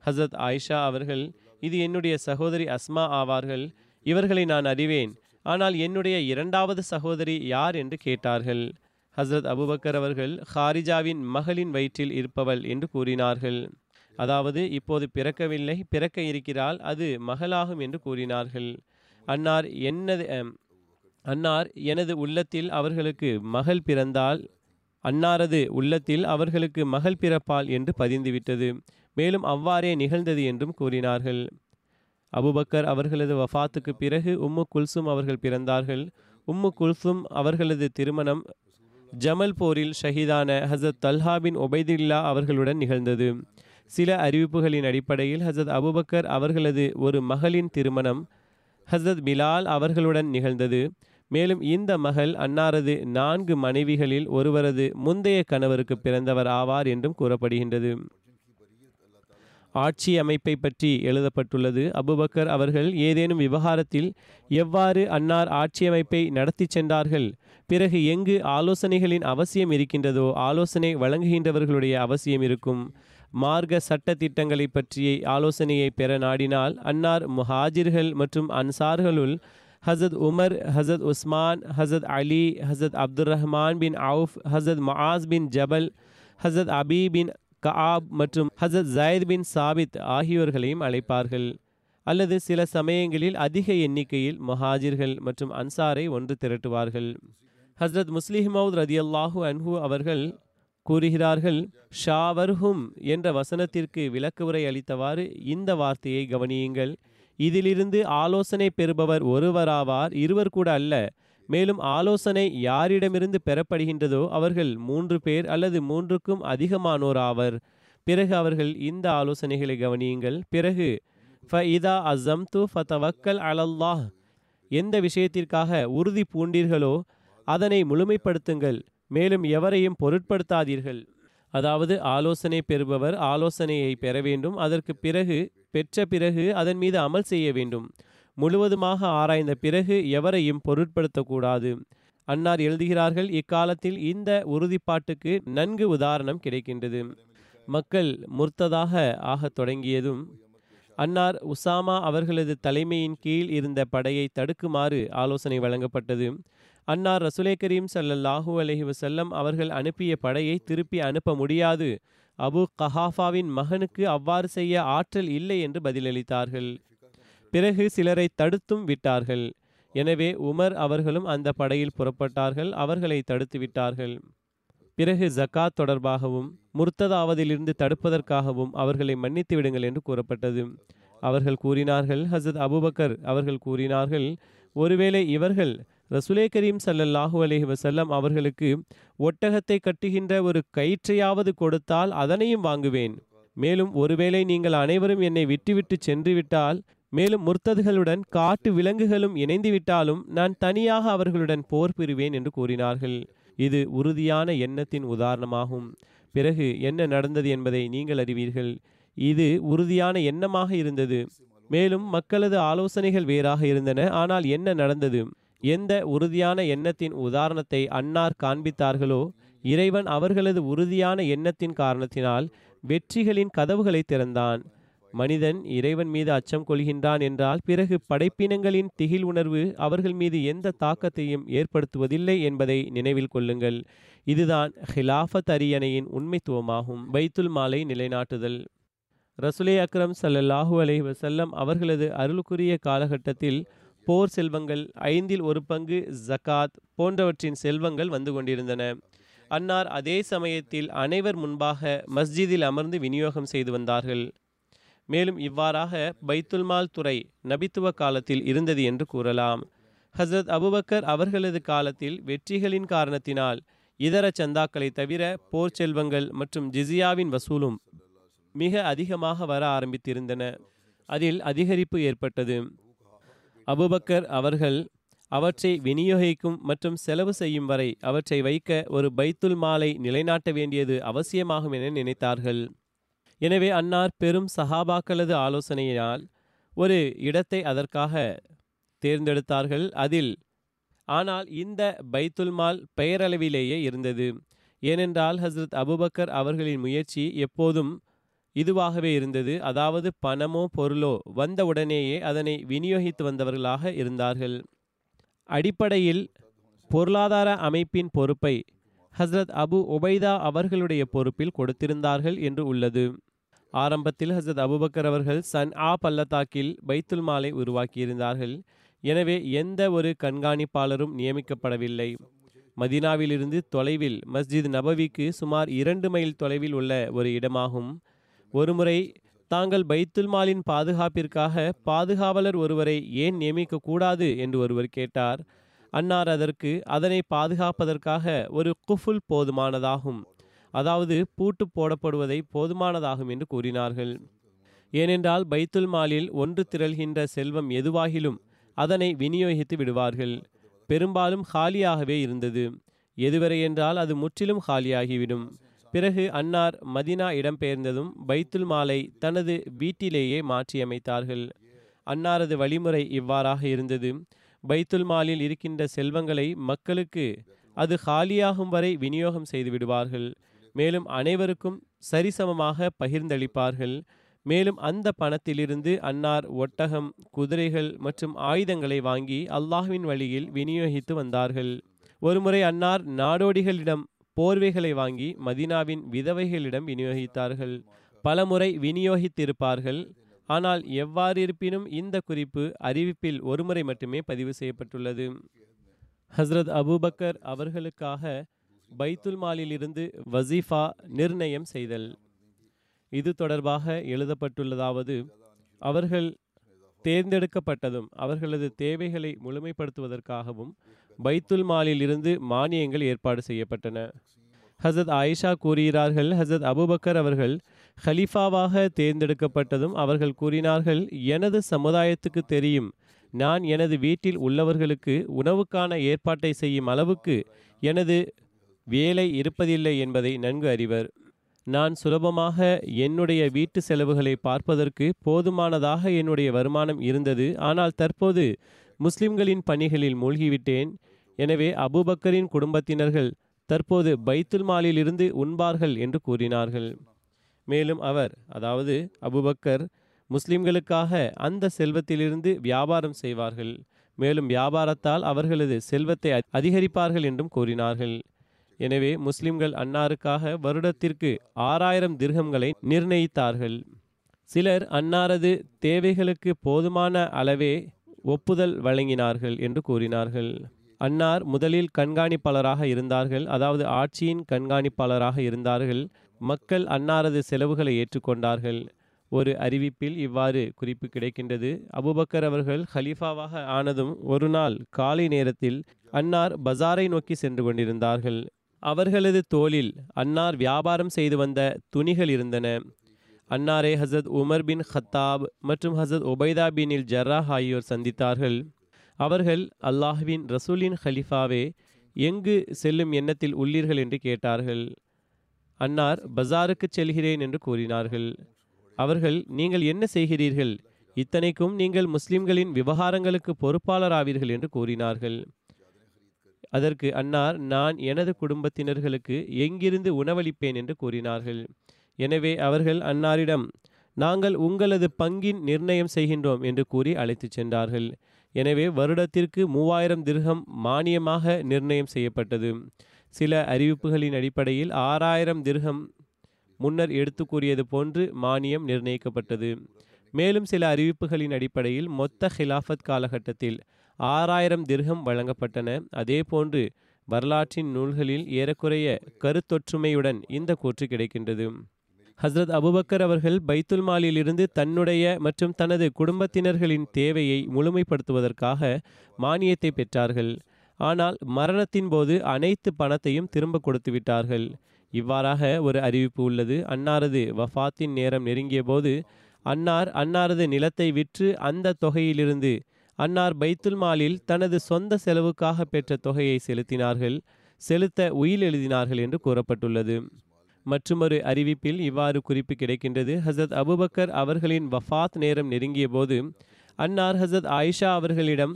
ஹசரத் ஆயிஷா அவர்கள் இது என்னுடைய சகோதரி அஸ்மா ஆவார்கள் இவர்களை நான் அறிவேன் ஆனால் என்னுடைய இரண்டாவது சகோதரி யார்? என்று கேட்டார்கள். ஹசரத் அபுபக்கர் அவர்கள் ஹாரிஜாவின் மகளின் வயிற்றில் இருப்பவள் என்று கூறினார்கள். அதாவது இப்போது பிறக்கவில்லை பிறக்க இருக்கிறாள் அது மகளாகும் என்று கூறினார்கள். அன்னார் என்னது அன்னார் எனது உள்ளத்தில் அவர்களுக்கு மகள் பிறந்தால் அன்னாரது உள்ளத்தில் அவர்களுக்கு மகள் பிறப்பால் என்று பதிந்துவிட்டது. மேலும் அவ்வாறே நிகழ்ந்தது என்றும் கூறினார்கள். அபுபக்கர் அவர்களது வஃபாத்துக்கு பிறகு உம்மு குல்சும் அவர்கள் பிறந்தார்கள். உம்மு குல்சும் அவர்களது திருமணம் ஜமல் போரில் ஷஹீதான ஹசத் தல்ஹா பின் அவர்களுடன் நிகழ்ந்தது. சில அறிவிப்புகளின் அடிப்படையில் ஹசரத் அபுபக்கர் அவர்களது ஒரு மகளின் திருமணம் ஹசரத் பிலால் அவர்களுடன் நிகழ்ந்தது. மேலும் இந்த மகள் அன்னாரது நான்கு மனைவிகளில் ஒருவரது முந்தைய கணவருக்கு பிறந்தவர் ஆவார் என்றும் கூறப்படுகின்றது. ஆட்சி அமைப்பை பற்றி எழுதப்பட்டுள்ளது. அபுபக்கர் அவர்கள் ஏதேனும் விவகாரத்தில் எவ்வாறு அன்னார் ஆட்சி அமைப்பை நடத்தி சென்றார்கள்? பிறகு எங்கு ஆலோசனைகளின் அவசியம் இருக்கின்றதோ ஆலோசனை வழங்குகின்றவர்களுடைய அவசியம் இருக்கும். மார்க்க சட்ட திட்டங்களை பற்றிய ஆலோசனையை பெற நாடினால் அன்னார் முஹாஜிர்கள் மற்றும் அன்சார்களுள் ஹசத் உமர் ஹசத் உஸ்மான் ஹசத் அலி ஹசத் அப்துல் ரஹ்மான் பின் அவுஃப் ஹசத் மஆஸ் பின் ஜபல் ஹசத் அபி பின் கஆப் மற்றும் ஹசத் ஜயத் பின் சாபித் ஆகியோர்களையும் அழைப்பார்கள். அல்லது சில சமயங்களில் அதிக எண்ணிக்கையில் மொஹாஜிர்கள் மற்றும் அன்சாரை ஒன்று திரட்டுவார்கள். ஹஸ்ரத் முஸ்லிஹ்மவுத் ரதியல்லாஹு அன்ஹு அவர்கள் கூறுகிறார்கள் ஷாவர்ஹும் என்ற வசனத்திற்கு விளக்குவுரை அளித்தவாறு இந்த வார்த்தையை கவனியுங்கள். இதிலிருந்து ஆலோசனை பெறுபவர் ஒருவராவார் இருவர் கூட அல்ல. மேலும் ஆலோசனை யாரிடமிருந்து பெறப்படுகின்றதோ அவர்கள் மூன்று பேர் அல்லது மூன்றுக்கும் அதிகமானோர் ஆவர் பிறகு அவர்கள் இந்த ஆலோசனைகளை கவனியுங்கள். பிறகு ஃப இதா அசம் து ஃபதவக்கல் அலல்லாஹ் எந்த விஷயத்திற்காக உறுதி பூண்டீர்களோ அதனை முழுமைப்படுத்துங்கள். மேலும் எவரையும் பொருட்படுத்தாதீர்கள். அதாவது ஆலோசனை பெறுபவர் ஆலோசனையை பெற வேண்டும். அதற்கு பிறகு பெற்ற பிறகு அதன் மீது அமல் செய்ய வேண்டும். முழுவதுமாக ஆராய்ந்த பிறகு எவரையும் பொருட்படுத்தக்கூடாது. அன்னார் எழுதுகிறார்கள் இக்காலத்தில் இந்த உறுதிப்பாட்டுக்கு நன்கு உதாரணம் கிடைக்கின்றது. மக்கள் முர்த்ததாக ஆகத் தொடங்கியதும் அன்னார் உசாமா அவர்களது தலைமையின் கீழ் இருந்த படையை தடுக்குமாறு ஆலோசனை வழங்கப்பட்டது. அன்னார் ரசுலே கரீம் சல்லல்லாஹூ அலஹி வசல்லம் அவர்கள் அனுப்பிய படையை திருப்பி அனுப்ப முடியாது. அபு கஹாஃபாவின் மகனுக்கு அவ்வாறு செய்ய ஆற்றல் இல்லை என்று பதிலளித்தார்கள். பிறகு சிலரை தடுத்தும் விட்டார்கள். எனவே உமர் அவர்களும் அந்த படையில் புறப்பட்டார்கள் அவர்களை தடுத்து விட்டார்கள். பிறகு ஜக்காத் தொடர்பாகவும் முர்த்ததாவதிலிருந்து தடுப்பதற்காகவும் அவர்களை மன்னித்து விடுங்கள் என்று கூறப்பட்டது. அவர்கள் கூறினார்கள் ஹசத் அபுபக்கர் அவர்கள் கூறினார்கள் ஒருவேளை இவர்கள் ரசுலே கரீம் சல்லல்லாஹு அலைஹி வசல்லம் அவர்களுக்கு ஒட்டகத்தை கட்டுகின்ற ஒரு கயிற்றையாவது கொடுத்தால் அதனையும் வாங்குவேன். மேலும் ஒருவேளை நீங்கள் அனைவரும் என்னை விட்டுவிட்டு சென்று விட்டால் மேலும் முர்த்ததுகளுடன் காட்டு விலங்குகளும் இணைந்து விட்டாலும் நான் தனியாக அவர்களுடன் போர் புரிவேன் என்று கூறினார்கள். இது உறுதியான எண்ணத்தின் உதாரணமாகும். பிறகு என்ன நடந்தது என்பதை நீங்கள் அறிவீர்கள். இது உறுதியான எண்ணமாக இருந்தது. மேலும் மக்களது ஆலோசனைகள் வேறாக இருந்தன. ஆனால் என்ன நடந்தது? எந்த உறுதியான எண்ணத்தின் உதாரணத்தை அன்னார் காண்பித்தார்களோ இறைவன் அவர்களது உறுதியான எண்ணத்தின் காரணத்தினால் வெற்றிகளின் கதவுகளை திறந்தான். மனிதன் இறைவன் மீது அச்சம் கொள்கின்றான் என்றால் பிறகு படைப்பினங்களின் திகில் உணர்வு அவர்கள் மீது எந்த தாக்கத்தையும் ஏற்படுத்துவதில்லை என்பதை நினைவில் கொள்ளுங்கள். இதுதான் ஹிலாஃபத் அரியணையின் உண்மைத்துவமாகும். பைத்துல் மாலை நிலைநாட்டுதல். ரசுலே அக்ரம் சல்லல்லாஹூ அலை வசல்லம் அவர்களது அருளுக்குரிய காலகட்டத்தில் போர் செல்வங்கள் ஐந்தில் ஒரு பங்கு ஜகாத் போன்றவற்றின் செல்வங்கள் வந்து கொண்டிருந்தன. அன்னார் அதே சமயத்தில் அனைவர் முன்பாக மஸ்ஜிதில் அமர்ந்து விநியோகம் செய்து வந்தார்கள். மேலும் இவ்வாறாக பைத்துல்மால் துறை நபித்துவ காலத்தில் இருந்தது என்று கூறலாம். ஹசரத் அபுபக்கர் அவர்களது காலத்தில் வெற்றிகளின் காரணத்தினால் இதர சந்தாக்களை தவிர போர் செல்வங்கள் மற்றும் ஜிசியாவின் வசூலும் மிக அதிகமாக வர ஆரம்பித்திருந்தன. அதில் அதிகரிப்பு ஏற்பட்டது. அபுபக்கர் அவர்கள் அவற்றை விநியோகிக்கும் மற்றும் செலவு செய்யும் வரை அவற்றை வைக்க ஒரு பைத்துல் மாலை நிலைநாட்ட வேண்டியது அவசியமாகும் என நினைத்தார்கள். எனவே அன்னார் பெரும் சஹாபாக்களது ஆலோசனையினால் ஒரு இடத்தை அதற்காக தேர்ந்தெடுத்தார்கள். அதில் ஆனால் இந்த பைத்துல் மால் பெயரளவிலேயே இருந்தது. ஏனென்றால் ஹஸ்ரத் அபுபக்கர் அவர்களின் முயற்சி எப்போதும் இதுவாகவே இருந்தது. அதாவது பணமோ பொருளோ வந்தவுடனேயே அதனை விநியோகித்து வந்தவர்களாக இருந்தார்கள். அடிப்படையில் பொருளாதார அமைப்பின் பொறுப்பை ஹஸ்ரத் அபு உபைதா அவர்களுடைய பொறுப்பில் கொடுத்திருந்தார்கள் என்று உள்ளது. ஆரம்பத்தில் ஹசரத் அபுபக்கர் அவர்கள் சன் ஆ பள்ளத்தாக்கில் பைத்துல் மாலை உருவாக்கியிருந்தார்கள். எனவே எந்த ஒரு கண்காணிப்பாளரும் நியமிக்கப்படவில்லை. மதினாவிலிருந்து தொலைவில் மஸ்ஜித் நபவிக்கு சுமார் இரண்டு மைல் தொலைவில் உள்ள ஒரு இடமாகும். ஒருமுறை தாங்கள் பைத்துல் மாலின் பாதுகாப்பிற்காக பாதுகாவலர் ஒருவரை ஏன் நியமிக்கக்கூடாது என்று ஒருவர் கேட்டார். அன்னார் அதற்கு அதனை பாதுகாப்பதற்காக ஒரு குஃபுல் போதுமானதாகும். அதாவது பூட்டு போடப்படுவதை போதுமானதாகும் என்று கூறினார்கள். ஏனென்றால் பைத்துல் மாலில் ஒன்று திரள்கின்ற செல்வம் எதுவாகிலும் அதனை விநியோகித்து விடுவார்கள். பெரும்பாலும் காலியாகவே இருந்தது. எதுவரை என்றால் அது முற்றிலும் காலியாகிவிடும். பிறகு அன்னார் மதினா இடம்பெயர்ந்ததும் பைத்துல் மாலை தனது வீட்டிலேயே மாற்றியமைத்தார்கள். அன்னாரது வழிமுறை இவ்வாறாக இருந்தது. பைத்துல் மாலில் இருக்கின்ற செல்வங்களை மக்களுக்கு அது காலியாகும் வரை விநியோகம் செய்து விடுவார்கள். மேலும் அனைவருக்கும் சரிசமமாக பகிர்ந்தளிப்பார்கள். மேலும் அந்த பணத்திலிருந்து அன்னார் ஒட்டகம் குதிரைகள் மற்றும் ஆயுதங்களை வாங்கி அல்லாஹ்வின் வழியில் விநியோகித்து வந்தார்கள். ஒருமுறை அன்னார் நாடோடிகளிடம் போர்வைகளை வாங்கி மதினாவின் விதவைகளிடம் விநியோகித்தார்கள். பலமுறை விநியோகித்திருப்பார்கள். ஆனால் எவ்வாறு இருப்பினும் இந்த குறிப்பு அறிவிப்பில் ஒருமுறை மட்டுமே பதிவு செய்யப்பட்டுள்ளது. ஹஸ்ரத் அபூபக்கர் அவர்களுக்காக பைத்துல் மாலிலிருந்து வசீஃபா நிர்ணயம் செய்தல். இது தொடர்பாக எழுதப்பட்டுள்ளதாவது அவர்கள் தேர்ந்தெடுக்கப்பட்டதும் அவர்களது தேவைகளை முழுமைப்படுத்துவதற்காகவும் பைத்துல் மாலில் இருந்து மானியங்கள் ஏற்பாடு செய்யப்பட்டன. ஹசத் ஆயிஷா கூறுகிறார்கள் ஹசத் அபுபக்கர் அவர்கள் ஹலீஃபாவாக தேர்ந்தெடுக்கப்பட்டதும் அவர்கள் கூறினார்கள் எனது சமுதாயத்துக்கு தெரியும் நான் எனது வீட்டில் உள்ளவர்களுக்கு உணவுக்கான ஏற்பாட்டை செய்யும் அளவுக்கு எனது வேலை இருப்பதில்லை என்பதை நன்கு அறிவர். நான் சுலபமாக என்னுடைய வீட்டு செலவுகளை பார்ப்பதற்கு போதுமானதாக என்னுடைய வருமானம் இருந்தது ஆனால் தற்போது முஸ்லிம்களின் பணிகளில் மூழ்கிவிட்டேன். எனவே அபுபக்கரின் குடும்பத்தினர்கள் தற்போது பைத்துல் மாலிலிருந்து உண்பார்கள் என்று கூறினார்கள். மேலும் அவர் அதாவது அபுபக்கர் முஸ்லிம்களுக்காக அந்த செல்வத்திலிருந்து வியாபாரம் செய்வார்கள். மேலும் வியாபாரத்தால் அவர்களது செல்வத்தை அதிகரிப்பார்கள் என்றும் கூறினார்கள். எனவே முஸ்லிம்கள் அன்னாருக்காக வருடத்திற்கு ஆறாயிரம் திர்கங்களை நிர்ணயித்தார்கள். சிலர் அன்னாரது தேவைகளுக்கு போதுமான அளவே ஒப்புதல் வழங்கினார்கள் என்று கூறினார்கள். அன்னார் முதலில் கண்காணிப்பாளராக இருந்தார்கள். அதாவது ஆட்சியின் கண்காணிப்பாளராக இருந்தார்கள். மக்கள் அன்னாரது செலவுகளை ஏற்றுக்கொண்டார்கள். ஒரு அறிவிப்பில் இவ்வாறு குறிப்பு கிடைக்கின்றது. அபுபக்கர் அவர்கள் ஹலீஃபாவாக ஆனதும் ஒரு நாள் காலை நேரத்தில் அன்னார் பஜாரை நோக்கி சென்று கொண்டிருந்தார்கள். அவர்களது தோளில் அன்னார் வியாபாரம் செய்து வந்த துணிகள் இருந்தன. அன்னாரே ஹசரத் உமர் பின் ஹத்தாப் மற்றும் ஹசரத் ஒபைதா பினில் ஜர்ராஹ் ஆகியோர் சந்தித்தார்கள். அவர்கள் அல்லாஹ்வின் ரசூலின் ஹலிஃபாவே எங்கு செல்லும் எண்ணத்தில் உள்ளீர்கள் என்று கேட்டார்கள். அன்னார் பஜாருக்கு செல்கிறேன் என்று கூறினார்கள். அவர்கள் நீங்கள் என்ன செய்கிறீர்கள்? இத்தனைக்கும் நீங்கள் முஸ்லிம்களின் விவகாரங்களுக்கு பொறுப்பாளராவீர்கள் என்று கூறினார்கள். அதற்கு அன்னார் நான் எனது குடும்பத்தினர்களுக்கு எங்கிருந்து உணவளிப்பேன் என்று கூறினார்கள். எனவே அவர்கள் அன்னாரிடம் நாங்கள் உங்களது பங்கின் நிர்ணயம் செய்கின்றோம் என்று கூறி அழைத்துச் சென்றார்கள். எனவே வருடத்திற்கு மூவாயிரம் திர்கம் மானியமாக நிர்ணயம் செய்யப்பட்டது. சில அறிவிப்புகளின் அடிப்படையில் ஆறாயிரம் திர்கம் முன்னர் எடுத்து கூறியது போன்று மானியம் நிர்ணயிக்கப்பட்டது. மேலும் சில அறிவிப்புகளின் அடிப்படையில் மொத்த ஹிலாஃபத் காலகட்டத்தில் ஆறாயிரம் திர்கம் வழங்கப்பட்டன. அதே போன்று வரலாற்றின் நூல்களில் ஏறக்குறைய கருத்தொற்றுமையுடன் இந்த கூற்று கிடைக்கின்றது. ஹஸ்ரத் அபுபக்கர் அவர்கள் பைத்துல் மாலிலிருந்து தன்னுடைய மற்றும் தனது குடும்பத்தினர்களின் தேவையை முழுமைப்படுத்துவதற்காக மானியத்தை பெற்றார்கள். ஆனால் மரணத்தின் போது அனைத்து பணத்தையும் திரும்ப கொடுத்து விட்டார்கள். இவ்வாறாக ஒரு அறிவிப்பு உள்ளது. அன்னாரது வஃபாத்தின் நேரம் நெருங்கிய போது அன்னார் அன்னாரது நிலத்தை விற்று அந்த தொகையிலிருந்து அன்னார் பைத்துல் மாலில் தனது சொந்த செலவுக்காக பெற்ற தொகையை செலுத்தினார்கள். செலுத்த உயில் எழுதினார்கள் என்று கூறப்பட்டுள்ளது. மற்றுமொரு அறிவிப்பில் இவ்வாறு குறிப்பு கிடைக்கின்றது. ஹசரத் அபுபக்கர் அவர்களின் வஃபாத் நேரம் நெருங்கிய போது அன்னார் ஹசரத் ஆயிஷா அவர்களிடம்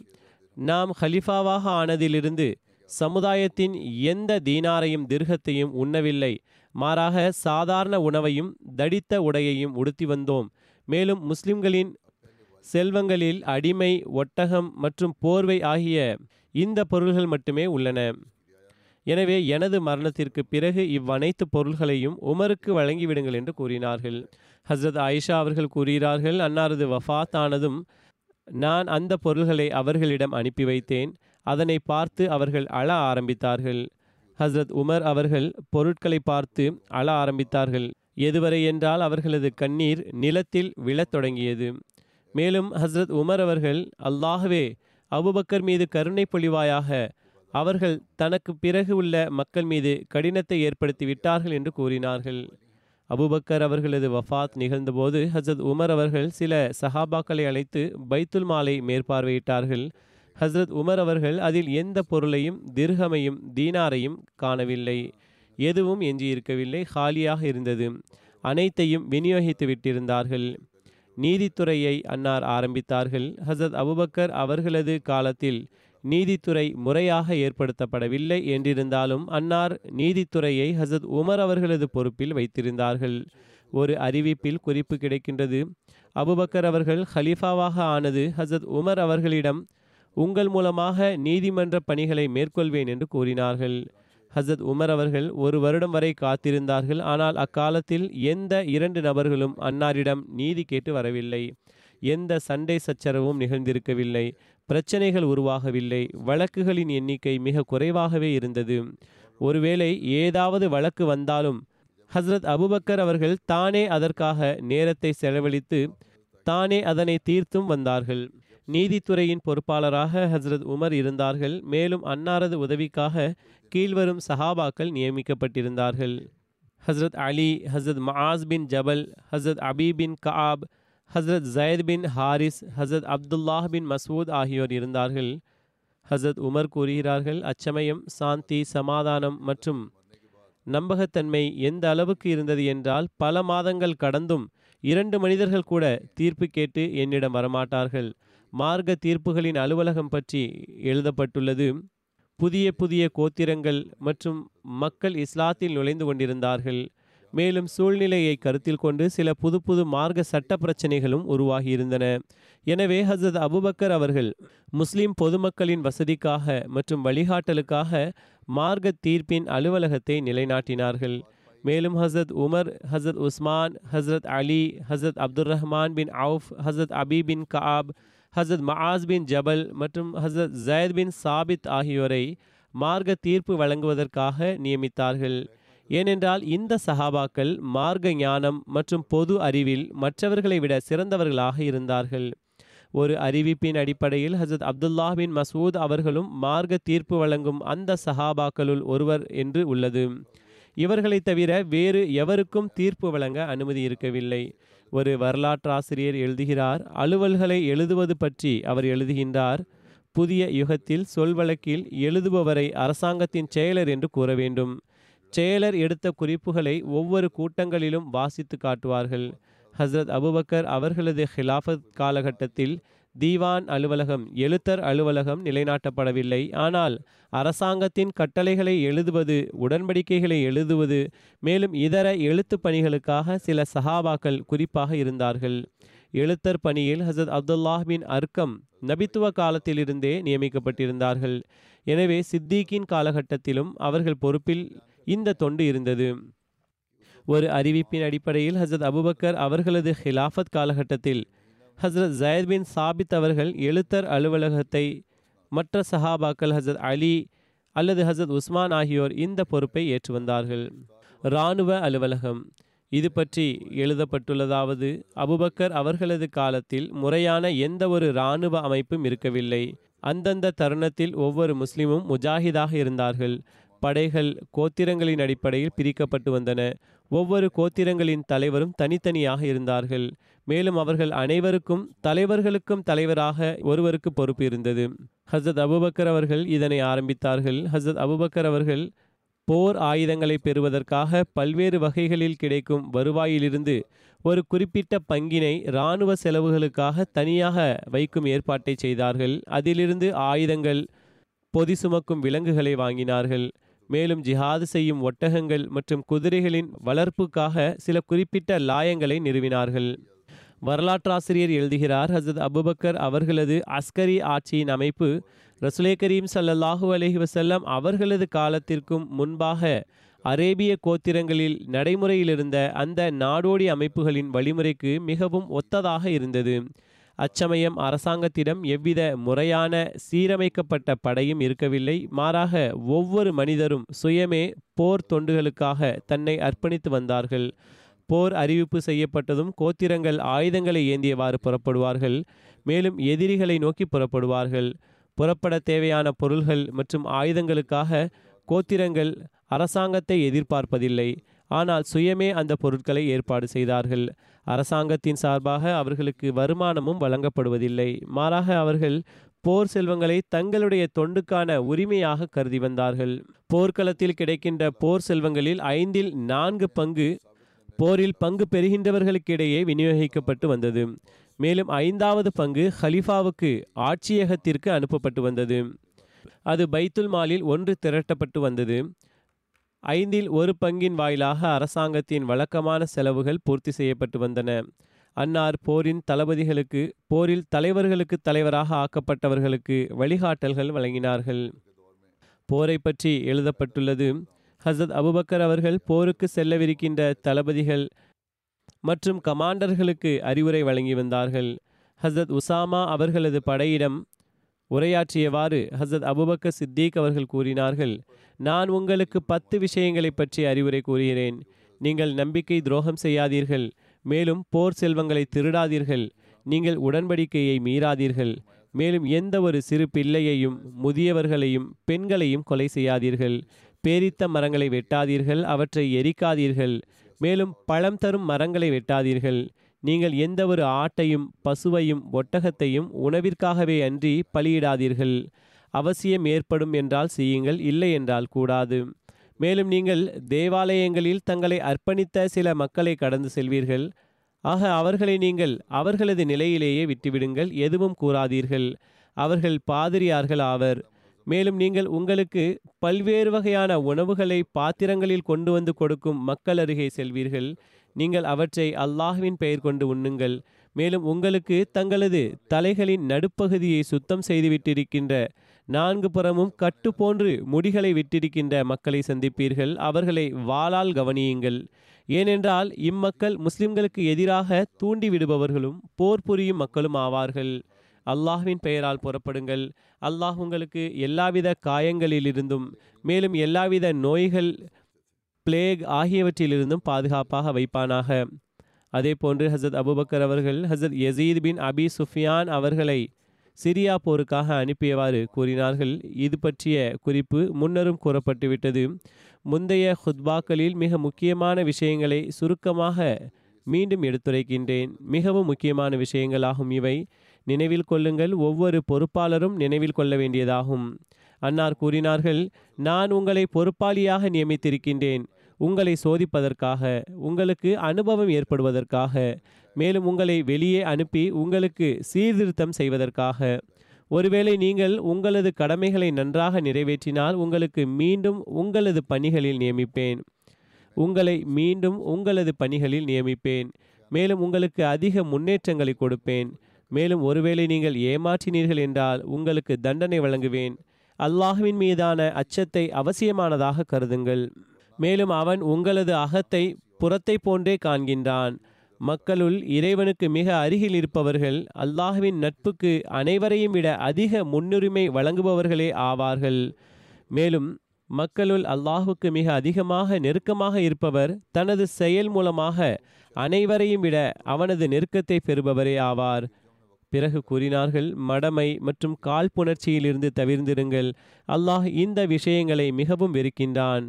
நாம் ஹலிஃபாவாக ஆனதிலிருந்து சமுதாயத்தின் எந்த தீனாரையும் திர்கத்தையும் உண்ணவில்லை. மாறாக சாதாரண உணவையும் தடித்த உடையையும் உடுத்தி வந்தோம். மேலும் முஸ்லிம்களின் செல்வங்களில் அடிமை ஒட்டகம் மற்றும் போர்வை ஆகிய இந்த பொருள்கள் மட்டுமே உள்ளன. எனவே எனது மரணத்திற்கு பிறகு இவ்வனைத்து பொருள்களையும் உமருக்கு வழங்கிவிடுங்கள் என்று கூறினார்கள். ஹஸ்ரத் ஆயிஷா அவர்கள் கூறுகிறார்கள் அன்னாரது வஃத் ஆனதும் நான் அந்த பொருள்களை அவர்களிடம் அனுப்பி வைத்தேன். அதனை பார்த்து அவர்கள் அழ ஆரம்பித்தார்கள். ஹஸ்ரத் உமர் அவர்கள் பொருட்களை பார்த்து அழ ஆரம்பித்தார்கள். எதுவரை என்றால் அவர்களது கண்ணீர் நிலத்தில் விழத் தொடங்கியது. மேலும் ஹஸ்ரத் உமர் அவர்கள் அல்லாகவே அபுபக்கர் மீது கருணை பொழிவாயாக அவர்கள் தனக்கு பிறகு உள்ள மக்கள் மீது கடினத்தை ஏற்படுத்தி விட்டார்கள் என்று கூறினார்கள். அபுபக்கர் அவர்களது வஃபாத் நிகழ்ந்தபோது ஹசரத் உமர் அவர்கள் சில சஹாபாக்களை அழைத்து பைத்துல் மாலை மேற்பார்வையிட்டார்கள். ஹசரத் உமர் அவர்கள் அதில் எந்த பொருளையும் திர்கமையும் தீனாரையும் காணவில்லை. எதுவும் எஞ்சியிருக்கவில்லை காலியாக இருந்தது. அனைத்தையும் விநியோகித்து விட்டிருந்தார்கள். நீதித்துறையை அன்னார் ஆரம்பித்தார்கள். ஹசரத் அபுபக்கர் அவர்களது காலத்தில் நீதித்துறை முறையாக ஏற்படுத்தப்படவில்லை என்றிருந்தாலும் அன்னார் நீதித்துறையை ஹசத் உமர் அவர்களது பொறுப்பில் வைத்திருந்தார்கள். ஒரு அறிவிப்பில் குறிப்பு கிடைக்கின்றது. அபுபக்கர் அவர்கள் ஹலீஃபாவாக ஆனது ஹசத் உமர் அவர்களிடம் உங்கள் மூலமாக நீதிமன்ற பணிகளை மேற்கொள்வேன் என்று கூறினார்கள். ஹசத் உமர் அவர்கள் ஒரு வருடம் வரை காத்திருந்தார்கள். ஆனால் அக்காலத்தில் எந்த இரண்டு நபர்களும் அன்னாரிடம் நீதி கேட்டு வரவில்லை. எந்த சண்டை சச்சரவும் நிகழ்ந்திருக்கவில்லை. பிரச்சனைகள் உருவாகவில்லை. வழக்குகளின் எண்ணிக்கை மிக குறைவாகவே இருந்தது. ஒருவேளை ஏதாவது வழக்கு வந்தாலும் ஹஸ்ரத் அபுபக்கர் அவர்கள் தானே அதற்காக நேரத்தை செலவழித்து தானே அதனை தீர்த்தும் வந்தார்கள். நீதித்துறையின் பொறுப்பாளராக ஹஸ்ரத் உமர் இருந்தார்கள். மேலும் அன்னாரது உதவிக்காக கீழ்வரும் சஹாபாக்கள் நியமிக்கப்பட்டிருந்தார்கள். ஹஸ்ரத் அலி ஹஸ்ரத் மஆஸ் பின் ஜபல் ஹஸ்ரத் அபி பின் கஆப் ஹஸ்ரத் ஜயத் பின் ஹாரிஸ் ஹஸ்ரத் அப்துல்லாஹ் பின் மசூத் ஆகியோர் இருந்தார்கள். ஹசரத் உமர் கூறுகிறார்கள் அச்சமயம் சாந்தி சமாதானம் மற்றும் நம்பகத்தன்மை எந்த அளவுக்கு இருந்தது என்றால் பல மாதங்கள் கடந்தும் இரண்டு மனிதர்கள் கூட தீர்ப்பு கேட்டு என்னிடம் வரமாட்டார்கள். மார்க்க தீர்ப்புகளின் அலுவலகம் பற்றி எழுதப்பட்டுள்ளது. புதிய புதிய கோத்திரங்கள் மற்றும் மக்கள் இஸ்லாத்தில் நுழைந்து கொண்டிருந்தார்கள். மேலும் சூழ்நிலையை கருத்தில் கொண்டு சில புது புது மார்க்க சட்ட பிரச்சனைகளும் உருவாகியிருந்தன எனவே ஹசரத் அபுபக்கர் அவர்கள் முஸ்லிம் பொதுமக்களின் வசதிக்காக மற்றும் வழிகாட்டலுக்காக மார்க்க தீர்ப்பின் அலுவலகத்தை நிலைநாட்டினார்கள். மேலும் ஹசரத் உமர் ஹசரத் உஸ்மான் ஹசரத் அலி ஹசரத் அப்துல் ரஹ்மான் பின் அவுஃப் ஹசரத் அபி பின் கஆப் ஹசரத் மஆஸ் பின் ஜபல் மற்றும் ஹசரத் ஜயத் பின் சாபித் ஆகியோரை மார்க்க தீர்ப்பு வழங்குவதற்காக நியமித்தார்கள். ஏனென்றால் இந்த சஹாபாக்கள் மார்க்க ஞானம் மற்றும் பொது அறிவில் மற்றவர்களை விட சிறந்தவர்களாக இருந்தார்கள். ஒரு அறிவிப்பின் அடிப்படையில் ஹசத் அப்துல்லா பின் மசூத் அவர்களும் மார்க்க தீர்ப்பு வழங்கும் அந்த சஹாபாக்களுள் ஒருவர் என்று உள்ளது. இவர்களை தவிர வேறு எவருக்கும் தீர்ப்பு வழங்க அனுமதி இருக்கவில்லை. ஒரு வரலாற்றாசிரியர் எழுதுகிறார் அலுவல்களை எழுதுவது பற்றி அவர் எழுதுகின்றார். புதிய யுகத்தில் சொல்வழக்கில் எழுதுபவரை அரசாங்கத்தின் செயலர் என்று கூற வேண்டும். செயலர் எடுத்த குறிப்புகளை ஒவ்வொரு கூட்டங்களிலும் வாசித்து காட்டுவார்கள். ஹஸ்ரத் அபுபக்கர் அவர்களது ஹிலாஃபத் காலகட்டத்தில் தீவான் அலுவலகம் எழுத்தர் அலுவலகம் நிலைநாட்டப்படவில்லை. ஆனால் அரசாங்கத்தின் கட்டளைகளை எழுதுவது உடன்படிக்கைகளை எழுதுவது மேலும் இதர எழுத்து பணிகளுக்காக சில சஹாபாக்கள் குறிப்பாக இருந்தார்கள். எழுத்தர் பணியில் ஹசத் அப்துல்லாஹ் பின் அர்க்கம் நபித்துவ காலத்திலிருந்தே நியமிக்கப்பட்டிருந்தார்கள். எனவே சித்திகின் காலகட்டத்திலும் அவர்கள் பொறுப்பில் இந்த தொண்டு இருந்தது. ஒரு அறிவிப்பின் அடிப்படையில் ஹசரத் அபுபக்கர் அவர்களது ஹிலாஃபத் காலகட்டத்தில் ஹசரத் ஜயத் பின் சாபித் அவர்கள் எழுத்தர் அலுவலகத்தை மற்ற சஹாபாக்கள் ஹசரத் அலி அல்லது ஹசரத் உஸ்மான் ஆகியோர் இந்த பொறுப்பை ஏற்று வந்தார்கள். இராணுவ அலுவலகம். இது பற்றி எழுதப்பட்டுள்ளதாவது அபுபக்கர் அவர்களது காலத்தில் முறையான எந்த ஒரு இராணுவ அமைப்பும் இருக்கவில்லை. அந்தந்த தருணத்தில் ஒவ்வொரு முஸ்லிமும் முஜாஹிதாக இருந்தார்கள். படைகள் கோத்திரங்களின் அடிப்படையில் பிரிக்கப்பட்டு வந்தன. ஒவ்வொரு கோத்திரங்களின் தலைவரும் தனித்தனியாக இருந்தார்கள். மேலும் அவர்கள் அனைவருக்கும் தலைவர்களுக்கும் தலைவராக ஒருவருக்கு பொறுப்பு இருந்தது. ஹசத் அபுபக்கர் அவர்கள் இதனை ஆரம்பித்தார்கள். ஹசத் அபுபக்கர் அவர்கள் போர் ஆயுதங்களை பெறுவதற்காக பல்வேறு வகைகளில் கிடைக்கும் வருவாயிலிருந்து ஒரு குறிப்பிட்ட பங்கினை இராணுவ செலவுகளுக்காக தனியாக வைக்கும் ஏற்பாட்டை செய்தார்கள். அதிலிருந்து ஆயுதங்கள் பொதி சுமக்கும் விலங்குகளை வாங்கினார்கள். மேலும் ஜிஹாது செய்யும் ஒட்டகங்கள் மற்றும் குதிரைகளின் வளர்ப்புக்காக சில குறிப்பிட்ட லாயங்களை நிறுவினார்கள். வரலாற்றாசிரியர் எழுதுகிறார் ஹசரத் அபுபக்கர் அவர்களது அஸ்கரி ஆட்சியின் அமைப்பு ரசுலே கரீம் சல்லல்லாஹூ அலஹி வசல்லம் அவர்களது காலத்திற்கும் முன்பாக அரேபிய கோத்திரங்களில் நடைமுறையிலிருந்த அந்த நாடோடி அமைப்புகளின் வழிமுறைக்கு மிகவும் ஒத்ததாக இருந்தது. அச்சமயம் அரசாங்கத்திடம் எவ்வித முறையான சீரமைக்கப்பட்ட படையும் இருக்கவில்லை. மாறாக ஒவ்வொரு மனிதரும் சுயமே போர் தொண்டுகளுக்காக தன்னை அர்ப்பணித்து வந்தார்கள். போர் அறிவிப்பு செய்யப்பட்டதும் கோத்திரங்கள் ஆயுதங்களை ஏந்தியவாறு புறப்படுவார்கள். மேலும் எதிரிகளை நோக்கி புறப்படுவார்கள். புறப்பட தேவையான பொருள்கள் மற்றும் ஆயுதங்களுக்காக கோத்திரங்கள் அரசாங்கத்தை எதிர்பார்ப்பதில்லை. ஆனால் சுயமே அந்த பொருட்களை ஏற்பாடு செய்தார்கள். அரசாங்கத்தின் சார்பாக அவர்களுக்கு வருமானமும் வழங்கப்படுவதில்லை. மாறாக அவர்கள் போர் செல்வங்களை தங்களுடைய தொண்டுக்கான உரிமையாக கருதி வந்தார்கள். போர்க்களத்தில் கிடைக்கின்ற போர் செல்வங்களில் ஐந்தில் நான்கு பங்கு போரில் பங்கு பெறுகின்றவர்களுக்கிடையே விநியோகிக்கப்பட்டு வந்தது. மேலும் ஐந்தாவது பங்கு ஹலிஃபாவுக்கு ஆட்சியகத்திற்கு அனுப்பப்பட்டு வந்தது. அது பைத்துல் மாலில் ஒன்று திரட்டப்பட்டு வந்தது. ஐந்தில் ஒரு பங்கின் வாயிலாக அரசாங்கத்தின் வழக்கமான செலவுகள் பூர்த்தி செய்யப்பட்டு வந்தன. அன்னார் போரின் தளபதிகளுக்கு போரில் தலைவர்களுக்கு தலைவராக ஆக்கப்பட்டவர்களுக்கு வழிகாட்டல்கள் வழங்கினார்கள். போரை பற்றி எழுதப்பட்டுள்ளது ஹசத் அபுபக்கர் அவர்கள் போருக்கு செல்லவிருக்கின்ற தளபதிகள் மற்றும் கமாண்டர்களுக்கு அறிவுரை வழங்கி வந்தார்கள். ஹசரத் உசாமா அவர்களது படையிடம் உரையாற்றியவாறு ஹசரத் அபுபக்க சித்தீக் அவர்கள் கூறினார்கள் நான் உங்களுக்கு பத்து விஷயங்களை பற்றி அறிவுரை கூறுகிறேன். நீங்கள் நம்பிக்கை துரோகம் செய்யாதீர்கள். மேலும் போர் செல்வங்களை திருடாதீர்கள். நீங்கள் உடன்படிக்கையை மீறாதீர்கள். மேலும் எந்த ஒரு சிறு பிள்ளையையும் முதியவர்களையும் பெண்களையும் கொலை செய்யாதீர்கள். பேரித்த மரங்களை வெட்டாதீர்கள். அவற்றை எரிக்காதீர்கள். மேலும் பழம் தரும் மரங்களை வெட்டாதீர்கள். நீங்கள் எந்த ஒரு ஆட்டையும் பசுவையும் ஒட்டகத்தையும் உணவிற்காகவே அன்றி பலியிடாதீர்கள். அவசியம் ஏற்படும் என்றால் செய்யுங்கள் இல்லை என்றால் கூடாது. மேலும் நீங்கள் தேவாலயங்களில் தங்களை அர்ப்பணித்த சில மக்களை கடந்து செல்வீர்கள். ஆக அவர்களை நீங்கள் அவர்களது நிலையிலேயே விட்டுவிடுங்கள் எதுவும் கூறாதீர்கள். அவர்கள் பாதிரியார்கள் ஆவர். மேலும் நீங்கள் உங்களுக்கு பல்வேறு வகையான உணவுகளை பாத்திரங்களில் கொண்டு வந்து கொடுக்கும் மக்கள் அருகே செல்வீர்கள். நீங்கள் அவற்றை அல்லாஹ்வின் பெயர் கொண்டு உண்ணுங்கள். மேலும் உங்களுக்கு தங்களது தலைகளின் நடுப்பகுதியை சுத்தம் செய்துவிட்டிருக்கின்ற நான்கு புறமும் கட்டு போன்று முடிகளை விட்டிருக்கின்ற மக்களை சந்திப்பீர்கள். அவர்களை வாளால் கவனியுங்கள். ஏனென்றால் இம்மக்கள் முஸ்லிம்களுக்கு எதிராக தூண்டிவிடுபவர்களும் போர் புரியும் மக்களும் ஆவார்கள். அல்லாஹ்வின் பெயரால் புறப்படுங்கள். அல்லாஹ் உங்களுக்கு எல்லாவித காயங்களிலிருந்தும் மேலும் எல்லாவித நோய்கள் பிளேக் ஆகியவற்றிலிருந்தும் பாதுகாப்பாக வைப்பானாக. அதே போன்று ஹசத் அபுபக்கர் அவர்கள் ஹசத் யசீத் பின் அபி சுஃபியான் அவர்களை சிரியா போருக்காக அனுப்பியவாறு கூறினார்கள். இது பற்றிய குறிப்பு முன்னரும் கூறப்பட்டுவிட்டது. முந்தைய ஹுத்பாக்களில் மிக முக்கியமான விஷயங்களை சுருக்கமாக மீண்டும் எடுத்துரைக்கின்றேன். மிகவும் முக்கியமான விஷயங்களாகும் இவை. நினைவில் கொள்ளுங்கள் ஒவ்வொரு பொறுப்பாளரும் நினைவில் கொள்ள வேண்டியதாகும். அன்னார் கூறினார்கள் நான் உங்களை பொறுப்பாளியாக நியமித்திருக்கின்றேன். உங்களை சோதிப்பதற்காக உங்களுக்கு அனுபவம் ஏற்படுவதற்காக மேலும் உங்களை வெளியே அனுப்பி உங்களுக்கு சீர்திருத்தம் செய்வதற்காக. ஒருவேளை நீங்கள் உங்களது கடமைகளை நன்றாக நிறைவேற்றினால் உங்களுக்கு மீண்டும் உங்களது பணிகளில் நியமிப்பேன். உங்களை மீண்டும் உங்களது பணிகளில் நியமிப்பேன். மேலும் உங்களுக்கு அதிக முன்னேற்றங்களை கொடுப்பேன். மேலும் ஒருவேளை நீங்கள் ஏமாற்றினீர்கள் என்றால் உங்களுக்கு தண்டனை வழங்குவேன். அல்லாஹ்வின் மீதான அச்சத்தை அவசியமானதாக கருதுங்கள். மேலும் அவன் உங்களது அகத்தை புறத்தை போன்றே காண்கின்றான். மக்களுள் இறைவனுக்கு மிக அருகில் இருப்பவர்கள் அல்லாஹ்வின் நட்புக்கு அனைவரையும் விட அதிக முன்னுரிமை வழங்குபவர்களே ஆவார்கள். மேலும் மக்களுள் அல்லாஹுக்கு மிக அதிகமாக நெருக்கமாக இருப்பவர் தனது செயல் மூலமாக அனைவரையும் விட அவனது நெருக்கத்தை பெறுபவரே ஆவார். பிறகு கூறினார்கள் மடமை மற்றும் காழ்ப்புணர்ச்சியிலிருந்து தவிர்ந்திருங்கள். அல்லாஹ் இந்த விஷயங்களை மிகவும் வெறுக்கின்றான்.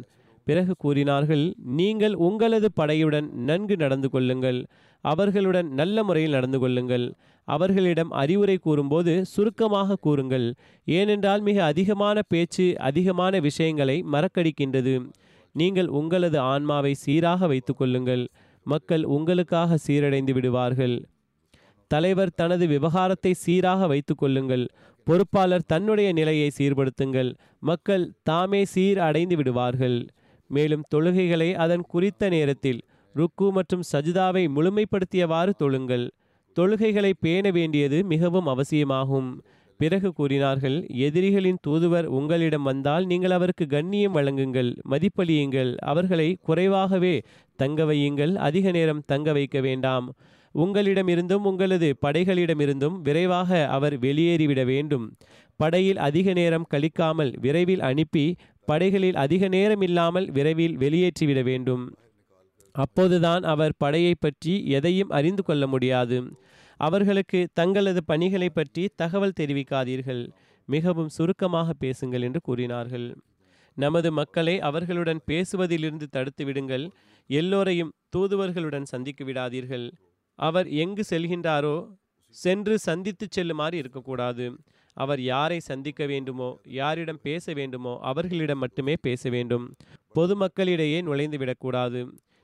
பிறகு கூறினார்கள் நீங்கள் உங்களது படையுடன் நன்கு நடந்து கொள்ளுங்கள் அவர்களுடன் நல்ல முறையில் நடந்து கொள்ளுங்கள். அவர்களிடம் அறிவுரை கூறும்போது சுருக்கமாக கூறுங்கள். ஏனென்றால் மிக அதிகமான பேச்சு அதிகமான விஷயங்களை மறக்கடிக்கின்றது. நீங்கள் உங்களது ஆன்மாவை சீராக வைத்துக்கொள்ளுங்கள் மக்கள் உங்களுக்காக சீரடைந்து விடுவார்கள். தலைவர் தனது விவகாரத்தை சீராக வைத்துக்கொள்ளுங்கள் பொறுப்பாளர் தன்னுடைய நிலையை சீர்படுத்துங்கள். மக்கள் தாமே சீர் அடைந்து விடுவார்கள். மேலும் தொழுகைகளை அதன் குறித்த நேரத்தில் ருக்கு மற்றும் சஜிதாவை முழுமைப்படுத்தியவாறு தொழுங்கள். தொழுகைகளை பேண வேண்டியது மிகவும் அவசியமாகும். பிறகு கூறினார்கள் எதிரிகளின் தூதுவர் உங்களிடம் வந்தால் நீங்கள் அவருக்கு கண்ணியம் வழங்குங்கள் மதிப்பளியுங்கள் அவர்களை குறைவாகவே தங்க வையுங்கள் அதிக நேரம் தங்க வைக்க வேண்டாம். உங்களிடமிருந்தும் உங்களது படைகளிடமிருந்தும் விரைவாக அவர் வெளியேறிவிட வேண்டும். படையில் அதிக நேரம் கழிக்காமல் விரைவில் அனுப்பி படைகளில் அதிக நேரம் இல்லாமல் விரைவில் வெளியேற்றிவிட வேண்டும். அப்போதுதான் அவர் படையை பற்றி எதையும் அறிந்து கொள்ள முடியாது. அவர்களுக்கு தங்களது பணிகளை பற்றி தகவல் தெரிவிக்காதீர்கள். மிகவும் சுருக்கமாக பேசுங்கள் என்று கூறினார்கள். நமது மக்களை அவர்களுடன் பேசுவதிலிருந்து தடுத்து விடுங்கள். எல்லோரையும் தூதுவர்களுடன் சந்திக்க விடாதீர்கள். அவர் எங்கு செல்கின்றாரோ சென்று சந்தித்து செல்லுமாறு இருக்கக்கூடாது. அவர் யாரை சந்திக்க வேண்டுமோ யாரிடம் பேச வேண்டுமோ அவர்களிடம் மட்டுமே பேச வேண்டும். பொதுமக்களிடையே நுழைந்து விடக்கூடாது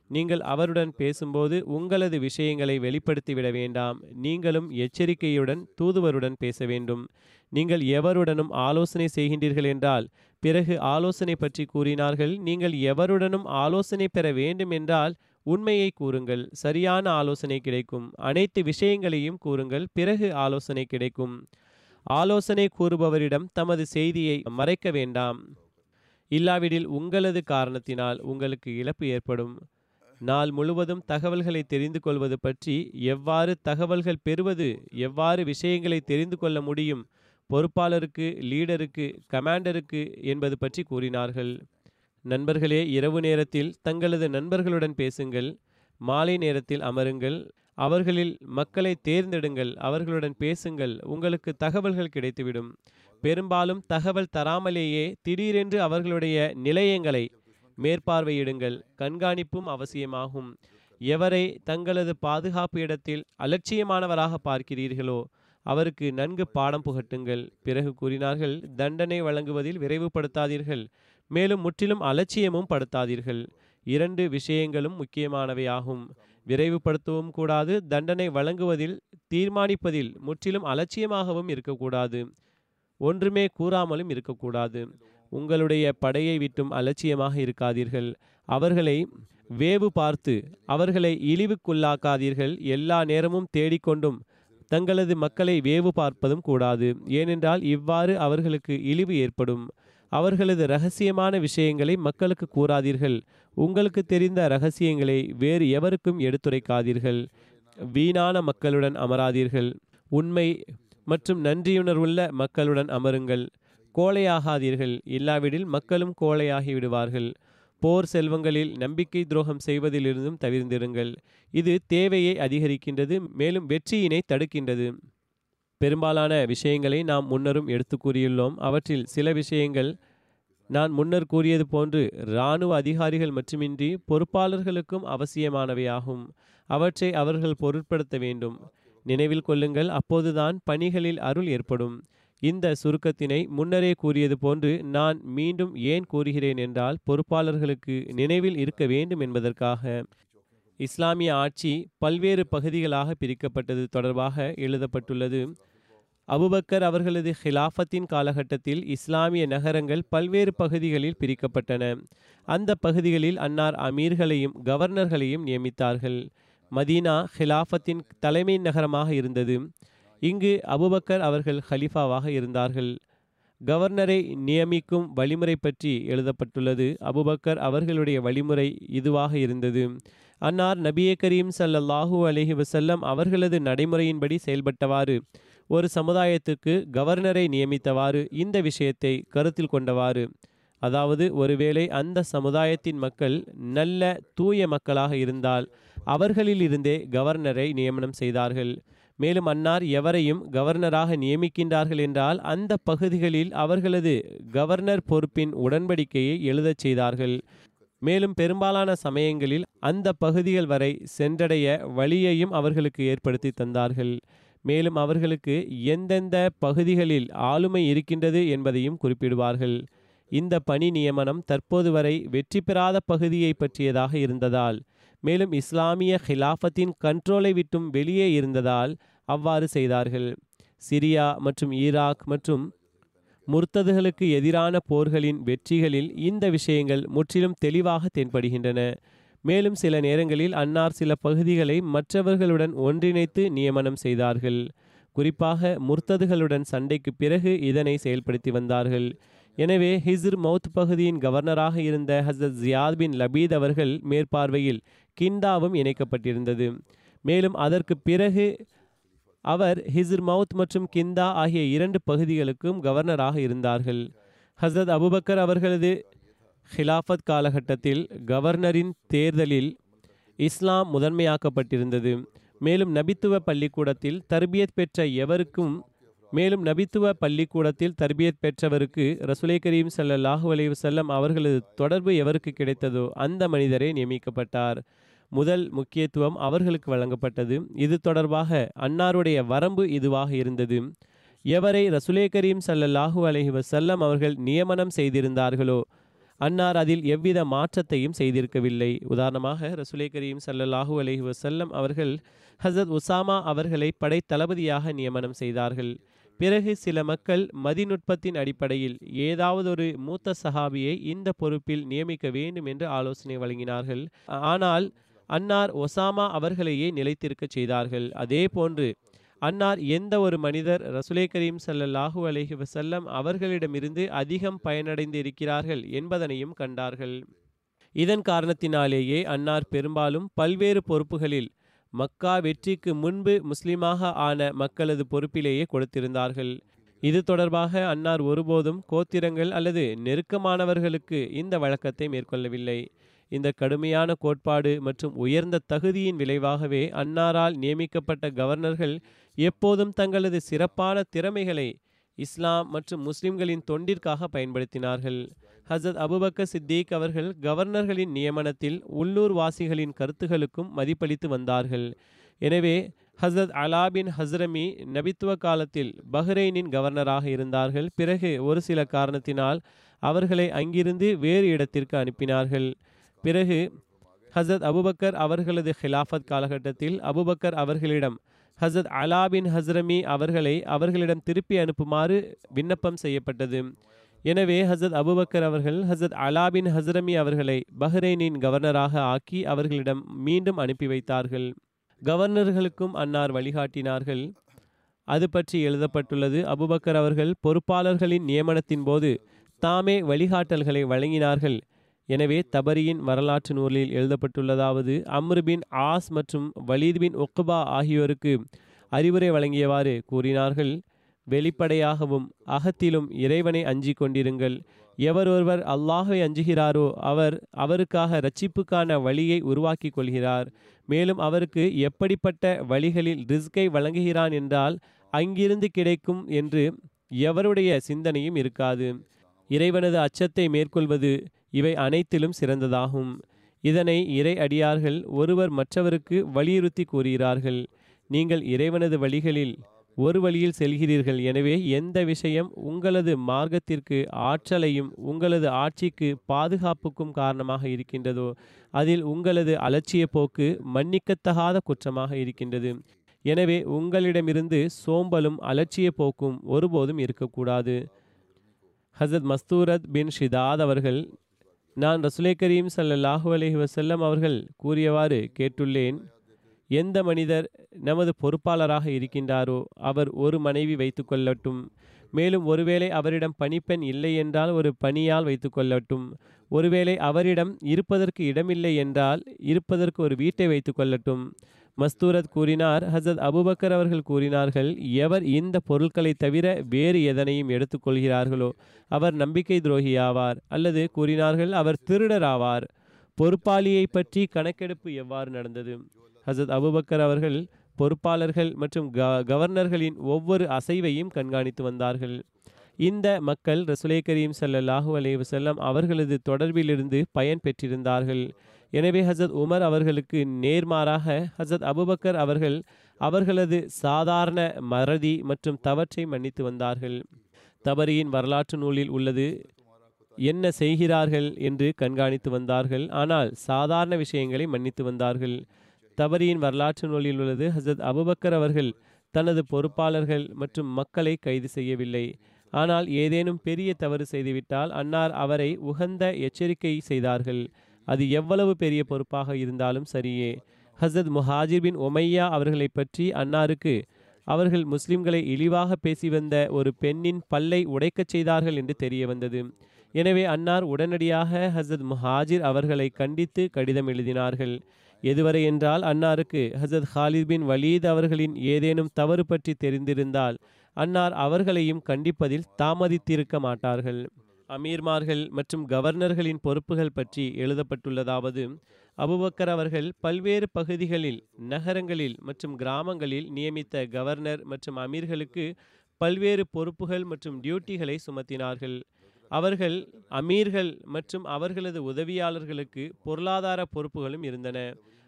நீங்கள் அவருடன் பேசும்போது உங்களது விஷயங்களை வெளிப்படுத்திவிட வேண்டாம். நீங்களும் எச்சரிக்கையுடன் தூதுவருடன் பேச வேண்டும். நீங்கள் எவருடனும் ஆலோசனை செய்கின்றீர்கள் என்றால் பிறகு ஆலோசனை பற்றி கூறினார்கள் நீங்கள் எவருடனும் ஆலோசனை பெற வேண்டும் என்றால் உண்மையை கூறுங்கள் சரியான ஆலோசனை கிடைக்கும். அனைத்து விஷயங்களையும் கூறுங்கள் பிறகு ஆலோசனை கிடைக்கும். ஆலோசனை கூறுபவரிடம் தமது செய்தியை மறைக்க வேண்டாம். இல்லாவிடில் உங்களது காரணத்தினால் உங்களுக்கு இழப்பு ஏற்படும். நாள் முழுவதும் தகவல்களை தெரிந்து கொள்வது பற்றி எவ்வாறு தகவல்கள் பெறுவது எவ்வாறு விஷயங்களை தெரிந்து கொள்ள முடியும் பொறுப்பாளருக்கு லீடருக்கு கமாண்டருக்கு என்பது பற்றி கூறினார்கள். நண்பர்களே இரவு நேரத்தில் தங்களது நண்பர்களுடன் பேசுங்கள். மாலை நேரத்தில் அமருங்கள். அவர்களில் மக்களை தேர்ந்தெடுங்கள் அவர்களுடன் பேசுங்கள் உங்களுக்கு தகவல்கள் கிடைத்துவிடும். பெரும்பாலும் தகவல் தராமலேயே திடீரென்று அவர்களுடைய நிலையங்களை மேற்பார்வையிடுங்கள் கண்காணிப்பும் அவசியமாகும். எவரை தங்களது பாதுகாப்பு இடத்தில் அலட்சியமானவராக பார்க்கிறீர்களோ அவருக்கு நன்கு பாடம் புகட்டுங்கள். பிறகு கூறினார்கள் தண்டனை வழங்குவதில் விரைவுபடுத்தாதீர்கள் மேலும் முற்றிலும் அலட்சியமும் படுத்தாதீர்கள். இரண்டு விஷயங்களும் முக்கியமானவையாகும். விரைவுபடுத்தவும் கூடாது. தண்டனை வழங்குவதில் தீர்மானிப்பதில் முற்றிலும் அலட்சியமாகவும் இருக்கக்கூடாது. ஒன்றுமே கூறாமலும் இருக்கக்கூடாது. உங்களுடைய படையை விட்டும் அலட்சியமாக இருக்காதீர்கள். அவர்களை வேவு பார்த்து அவர்களை இழிவுக்குள்ளாக்காதீர்கள். எல்லா நேரமும் தேடிக்கொண்டும் தங்களது மக்களை வேவு பார்ப்பதும் கூடாது. ஏனென்றால் இவ்வாறு அவர்களுக்கு இழிவு ஏற்படும். அவர்களது ரகசியமான விஷயங்களை மக்களுக்கு கூறாதீர்கள். உங்களுக்கு தெரிந்த ரகசியங்களை வேறு எவருக்கும் எடுத்துரைக்காதீர்கள். வீணான மக்களுடன் அமராதீர்கள். உண்மை மற்றும் நன்றியுணர்வுள்ள மக்களுடன் அமருங்கள். கோழையாகாதீர்கள். இல்லாவிடில் மக்களும் கோழையாகி விடுவார்கள். போர் செல்வங்களில் நம்பிக்கை துரோகம் செய்வதிலிருந்தும் தவிர்ந்திருங்கள் இது தேவையை அதிகரிக்கின்றது மேலும் வெற்றியினை தடுக்கின்றது. பெரும்பாலான விஷயங்களை நாம் முன்னரும் எடுத்து கூறியுள்ளோம். அவற்றில் சில விஷயங்கள் நான் முன்னர் கூறியது போன்று இராணுவ அதிகாரிகள் மட்டுமின்றி பொறுப்பாளர்களுக்கும் அவசியமானவையாகும். அவற்றை அவர்கள் பொருட்படுத்த வேண்டும். நினைவில் கொள்ளுங்கள் அப்போதுதான் பணிகளில் அருள் ஏற்படும். இந்த சுருக்கத்தினை முன்னரே கூறியது போன்று நான் மீண்டும் ஏன் கூறுகிறேன் என்றால் பொறுப்பாளர்களுக்கு நினைவில் இருக்க வேண்டும் என்பதற்காக. இஸ்லாமிய ஆட்சி பல்வேறு பகுதிகளாக பிரிக்கப்பட்டது தொடர்பாக எழுதப்பட்டுள்ளது. அபுபக்கர் அவர்களது ஹிலாஃபத்தின் காலகட்டத்தில் இஸ்லாமிய நகரங்கள் பல்வேறு பகுதிகளில் பிரிக்கப்பட்டன. அந்த பகுதிகளில் அன்னார் அமீர்களையும் கவர்னர்களையும் நியமித்தார்கள். மதீனா ஹிலாஃபத்தின் தலைமை நகரமாக இருந்தது. இங்கு அபுபக்கர் அவர்கள் ஹலிஃபாவாக இருந்தார்கள். கவர்னரை நியமிக்கும் வழிமுறை பற்றி எழுதப்பட்டுள்ளது. அபுபக்கர் அவர்களுடைய வழிமுறை இதுவாக இருந்தது. அன்னார் நபியே கரீம் சல்லல்லாஹூ அலஹி வசல்லம் அவர்களது நடைமுறையின்படி செயல்பட்டவாறு ஒரு சமுதாயத்துக்கு கவர்னரை நியமித்தவாறு இந்த விஷயத்தை கருத்தில் கொண்டவாறு. அதாவது ஒருவேளை அந்த சமுதாயத்தின் மக்கள் நல்ல தூய மக்களாக இருந்தால் அவர்களிலிருந்தே கவர்னரை நியமனம் செய்தார்கள். மேலும் அன்னார் எவரையும் கவர்னராக நியமிக்கின்றார்கள் என்றால் அந்த பகுதிகளில் அவர்களது கவர்னர் பொறுப்பின் உடன்படிக்கையை எழுதச் செய்தார்கள். மேலும் பெரும்பாலான சமயங்களில் அந்த பகுதிகள் வரை சென்றடைய வழியையும் அவர்களுக்கு ஏற்படுத்தி தந்தார்கள். மேலும் அவர்களுக்கு எந்தெந்த பகுதிகளில் ஆளுமை இருக்கின்றது என்பதையும் குறிப்பிடுவார்கள். இந்த பணி நியமனம் தற்போது வரை வெற்றி பெறாத பகுதியை பற்றியதாக இருந்ததால் மேலும் இஸ்லாமிய ஹிலாஃபத்தின் கண்ட்ரோலை விட்டும் வெளியே இருந்ததால் அவ்வாறு செய்தார்கள். சிரியா மற்றும் ஈராக் மற்றும் முர்த்ததுகளுக்கு எதிரான போர்களின் வெற்றிகளில் இந்த விஷயங்கள் முற்றிலும் தெளிவாக தென்படுகின்றன. மேலும் சில நேரங்களில் அன்னார் சில பகுதிகளை மற்றவர்களுடன் ஒன்றிணைத்து நியமனம் செய்தார்கள். குறிப்பாக முர்த்ததுகளுடன் சண்டைக்கு பிறகு இதனை செயல்படுத்தி வந்தார்கள். எனவே ஹிஸ்ர் மவுத் பகுதியின் கவர்னராக இருந்த ஹசரத் ஜியாத் பின் லபீத் அவர்கள் மேற்பார்வையில் கிண்டாவும் இணைக்கப்பட்டிருந்தது. மேலும் அதற்கு பிறகு அவர் ஹிஸ்ர் மவுத் மற்றும் கிந்தா ஆகிய இரண்டு பகுதிகளுக்கும் கவர்னராக இருந்தார்கள். ஹசரத் அபுபக்கர் அவர்களது ஹிலாஃபத் காலகட்டத்தில் கவர்னரின் தேர்தலில் இஸ்லாம் முதன்மையாக்கப்பட்டிருந்தது. மேலும் நபித்துவ பள்ளிக்கூடத்தில் தர்பியத் பெற்ற எவருக்கும் மேலும் நபித்துவ பள்ளிக்கூடத்தில் தர்பியத் பெற்றவருக்கு ரசுலை கரீம் சல்லல்லாஹு அலைவு செல்லம் அவர்களது தொடர்பு எவருக்கு கிடைத்ததோ அந்த மனிதரே நியமிக்கப்பட்டார். முதல் முக்கியத்துவம் அவர்களுக்கு வழங்கப்பட்டது. இது தொடர்பாக அன்னாருடைய வரம்பு இதுவாக இருந்தது. எவரை ரசுலே கரீம் சல்லல்லாஹு அலஹி வசல்லம் அவர்கள் நியமனம் செய்திருந்தார்களோ அன்னார் அதில் எவ்வித மாற்றத்தையும் செய்திருக்கவில்லை. உதாரணமாக ரசுலே கரீம் சல்லல்லாஹு அலஹி வசல்லம் அவர்கள் ஹசரத் உசாமா அவர்களை படைத்தளபதியாக நியமனம் செய்தார்கள். பிறகு சில மக்கள் மதிநுட்பத்தின் அடிப்படையில் ஏதாவது ஒரு மூத்த சஹாபியை இந்த பொறுப்பில் நியமிக்க வேண்டும் என்று ஆலோசனை வழங்கினார்கள். ஆனால் அன்னார் ஒசாமா அவர்களையே நிலைத்திருக்கச் செய்தார்கள். அதே போன்று அன்னார் எந்த ஒரு மனிதர் ரசுலே கரீம் சல்லல்லாஹு அலஹி வசல்லம் அவர்களிடமிருந்து அதிகம் பயனடைந்து இருக்கிறார்கள் என்பதனையும் கண்டார்கள். இதன் காரணத்தினாலேயே அன்னார் பெரும்பாலும் பல்வேறு பொறுப்புகளில் மக்கா வெற்றிக்கு முன்பு முஸ்லிமாக ஆன மக்களது பொறுப்பிலேயே கொடுத்திருந்தார்கள். இது தொடர்பாக அன்னார் ஒருபோதும் கோத்திரங்கள் அல்லது நெருக்கமானவர்களுக்கு இந்த வழக்கத்தை மேற்கொள்ளவில்லை. இந்த கடுமையான கோட்பாடு மற்றும் உயர்ந்த தகுதியின் விளைவாகவே அன்னாரால் நியமிக்கப்பட்ட கவர்னர்கள் எப்போதும் தங்களது சிறப்பான திறமைகளை இஸ்லாம் மற்றும் முஸ்லிம்களின் தொண்டிற்காக பயன்படுத்தினார்கள். ஹசத் அபுபக்க சித்திக் அவர்கள் கவர்னர்களின் நியமனத்தில் உள்ளூர் வாசிகளின் கருத்துகளுக்கும் மதிப்பளித்து வந்தார்கள். எனவே ஹசரத் அலாபின் ஹஸ்ரமி நபித்துவ காலத்தில் பஹ்ரைனின் கவர்னராக இருந்தார்கள். பிறகு ஒரு சில காரணத்தினால் அவர்களை அங்கிருந்து வேறு இடத்திற்கு அனுப்பினார்கள். பிறகு ஹசரத் அபுபக்கர் அவர்களது ஹிலாஃபத் காலகட்டத்தில் அபுபக்கர் அவர்களிடம் ஹசரத் அலா பின் ஹஸ்ரமி அவர்களை அவர்களிடம் திருப்பி அனுப்புமாறு விண்ணப்பம் செய்யப்பட்டது. எனவே ஹசரத் அபுபக்கர் அவர்கள் ஹசரத் அலா பின் ஹஸ்ரமி அவர்களை பஹ்ரைனின் கவர்னராக ஆக்கி அவர்களிடம் மீண்டும் அனுப்பி வைத்தார்கள். கவர்னர்களுக்கும் அன்னார் வழிகாட்டினார்கள். அது பற்றி எழுதப்பட்டுள்ளது அபுபக்கர் அவர்கள் பொறுப்பாளர்களின் நியமனத்தின் போது தாமே வழிகாட்டல்களை வழங்கினார்கள். எனவே தபரியின் வரலாற்று நூலில் எழுதப்பட்டுள்ளதாவது அம்ருபின் ஆஸ் மற்றும் வலீத் பின் ஒக்குபா ஆகியோருக்கு அறிவுரை வழங்கியவாறு கூறினார்கள். வெளிப்படையாகவும் அகத்திலும் இறைவனை அஞ்சி கொண்டிருங்கள். எவர் ஒருவர் அல்லாஹை அஞ்சுகிறாரோ அவர் அவருக்காக ரட்சிப்புக்கான வழியை உருவாக்கி கொள்கிறார். மேலும் அவருக்கு எப்படிப்பட்ட வழிகளில் ரிஸ்கை வழங்குகிறான் என்றால் அங்கிருந்து கிடைக்கும் என்று எவருடைய சிந்தனையும் இருக்காது. இறைவனது அச்சத்தை மேற்கொள்வது இவை அனைத்திலும் சிறந்ததாகும். இதனை இறை அடியார்கள் ஒருவர் மற்றவருக்கு வலியுறுத்தி கூறுகிறார்கள். நீங்கள் இறைவனது வழிகளில் ஒரு வழியில் செல்கிறீர்கள். எனவே எந்த விஷயம் உங்களது மார்க்கத்திற்கு ஆற்றலையும் உங்களது ஆட்சிக்கு பாதுகாப்புக்கும் காரணமாக இருக்கின்றதோ அதில் உங்களது அலட்சிய போக்கு மன்னிக்கத்தகாத குற்றமாக இருக்கின்றது. எனவே உங்களிடமிருந்து சோம்பலும் அலட்சிய போக்கும் ஒருபோதும் இருக்கக்கூடாது. ஹசத் மஸ்தூரத் பின் ஷிதாத் அவர்கள் நான் ரசுலே கரீம் ஸல்லல்லாஹு அலஹி வசல்லம் அவர்கள் கூறியவாறு கேட்டுள்ளேன் எந்த மனிதர் நமது பொறுப்பாளராக இருக்கின்றாரோ அவர் ஒரு மனைவி வைத்துக்கொள்ளட்டும் மேலும் ஒருவேளை அவரிடம் பணிப்பெண் இல்லை என்றால் ஒரு பணியால் வைத்துக்கொள்ளட்டும் ஒருவேளை அவரிடம் இருப்பதற்கு இடமில்லை என்றால் இருப்பதற்கு ஒரு வீட்டை வைத்துக்கொள்ளட்டும் மஸ்தூரத் கூறினார் ஹசத் அபுபக்கர் அவர்கள் கூறினார்கள் எவர் இந்த பொருட்களை தவிர வேறு எதனையும் எடுத்துக்கொள்கிறார்களோ அவர் நம்பிக்கை துரோகியாவார். அல்லது கூறினார்கள் அவர் திருடராவார். பொறுப்பாளியை பற்றி கணக்கெடுப்பு எவ்வாறு நடந்தது? ஹசத் அபுபக்கர் அவர்கள் பொறுப்பாளர்கள் மற்றும் க கவர்னர்களின் ஒவ்வொரு அசைவையும் கண்காணித்து வந்தார்கள். இந்த மக்கள் ரசுலை கரீம் ஸல்லல்லாஹு அலைஹி வஸல்லம் அவர்களது தொடர்பிலிருந்து பயன் பெற்றிருந்தார்கள். எனவே ஹசரத் உமர் அவர்களுக்கு நேர்மாறாக ஹசரத் அபுபக்கர் அவர்கள் அவர்களது சாதாரண மறதி மற்றும் தவற்றை மன்னித்து வந்தார்கள். தபரியின் வரலாற்று நூலில் உள்ளது என்ன செய்கிறார்கள்? என்று கண்காணித்து வந்தார்கள். ஆனால் சாதாரண விஷயங்களை மன்னித்து வந்தார்கள். தபரியின் வரலாற்று நூலில் உள்ளது ஹசரத் அபுபக்கர் அவர்கள் தனது பொறுப்பாளர்கள் மற்றும் மக்களை கைது செய்யவில்லை. ஆனால் ஏதேனும் பெரிய தவறு செய்துவிட்டால் அன்னார் அவரை உகந்த எச்சரிக்கை செய்தார்கள். அது எவ்வளவு பெரிய பொறுப்பாக இருந்தாலும் சரியே. ஹசரத் முஹாஜிர் பின் ஒமையா அவர்களை பற்றி அன்னாருக்கு அவர்கள் முஸ்லிம்களை இழிவாக பேசி வந்த ஒரு பெண்ணின் பல்லை உடைக்கச் செய்தார்கள் என்று தெரிய வந்தது. எனவே அன்னார் உடனடியாக ஹசரத் முஹாஜிர் அவர்களை கண்டித்து கடிதம் எழுதினார்கள். எதுவரை என்றால் அன்னாருக்கு ஹசரத் ஹாலித் பின் வலீத் அவர்களின் ஏதேனும் தவறு பற்றி தெரிந்திருந்தால் அன்னார் அவர்களையும் கண்டிப்பதில் தாமதித்திருக்க மாட்டார்கள். அமீர்மார்கள் மற்றும் கவர்னர்களின் பொறுப்புகள் பற்றி எழுதப்பட்டுள்ளதாவது அபுபக்கர் அவர்கள் பல்வேறு பகுதிகளில் நகரங்களில் மற்றும் கிராமங்களில் நியமித்த கவர்னர் மற்றும் அமீர்களுக்கு பல்வேறு பொறுப்புகள் மற்றும் டியூட்டிகளை சுமத்தினார்கள். அவர்கள் அமீர்கள் மற்றும் அவர்களது உதவியாளர்களுக்கு பொருளாதார பொறுப்புகளும் இருந்தன.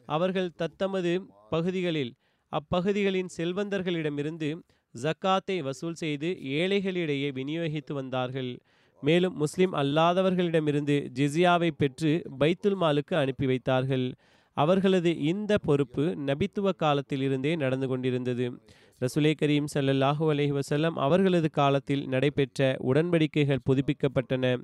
அவர்கள் தத்தமது பகுதிகளில் அப்பகுதிகளின் செல்வந்தர்களிடமிருந்து ஜக்காத்தை வசூல் செய்து ஏழைகளிடையே விநியோகித்து வந்தார்கள். மேலும் முஸ்லிம் அல்லாதவர்களிடமிருந்து ஜிசியாவை பெற்று பைத்துல் மாலுக்கு அனுப்பி வைத்தார்கள். அவர்களது இந்த பொறுப்பு நபித்துவ காலத்தில் இருந்தே நடந்து கொண்டிருந்தது. ரசுலே கரீம் ஸல்லல்லாஹு அலஹி வசல்லம் அவர்களது காலத்தில் நடைபெற்ற உடன்படிக்கைகள் புதுப்பிக்கப்பட்டன.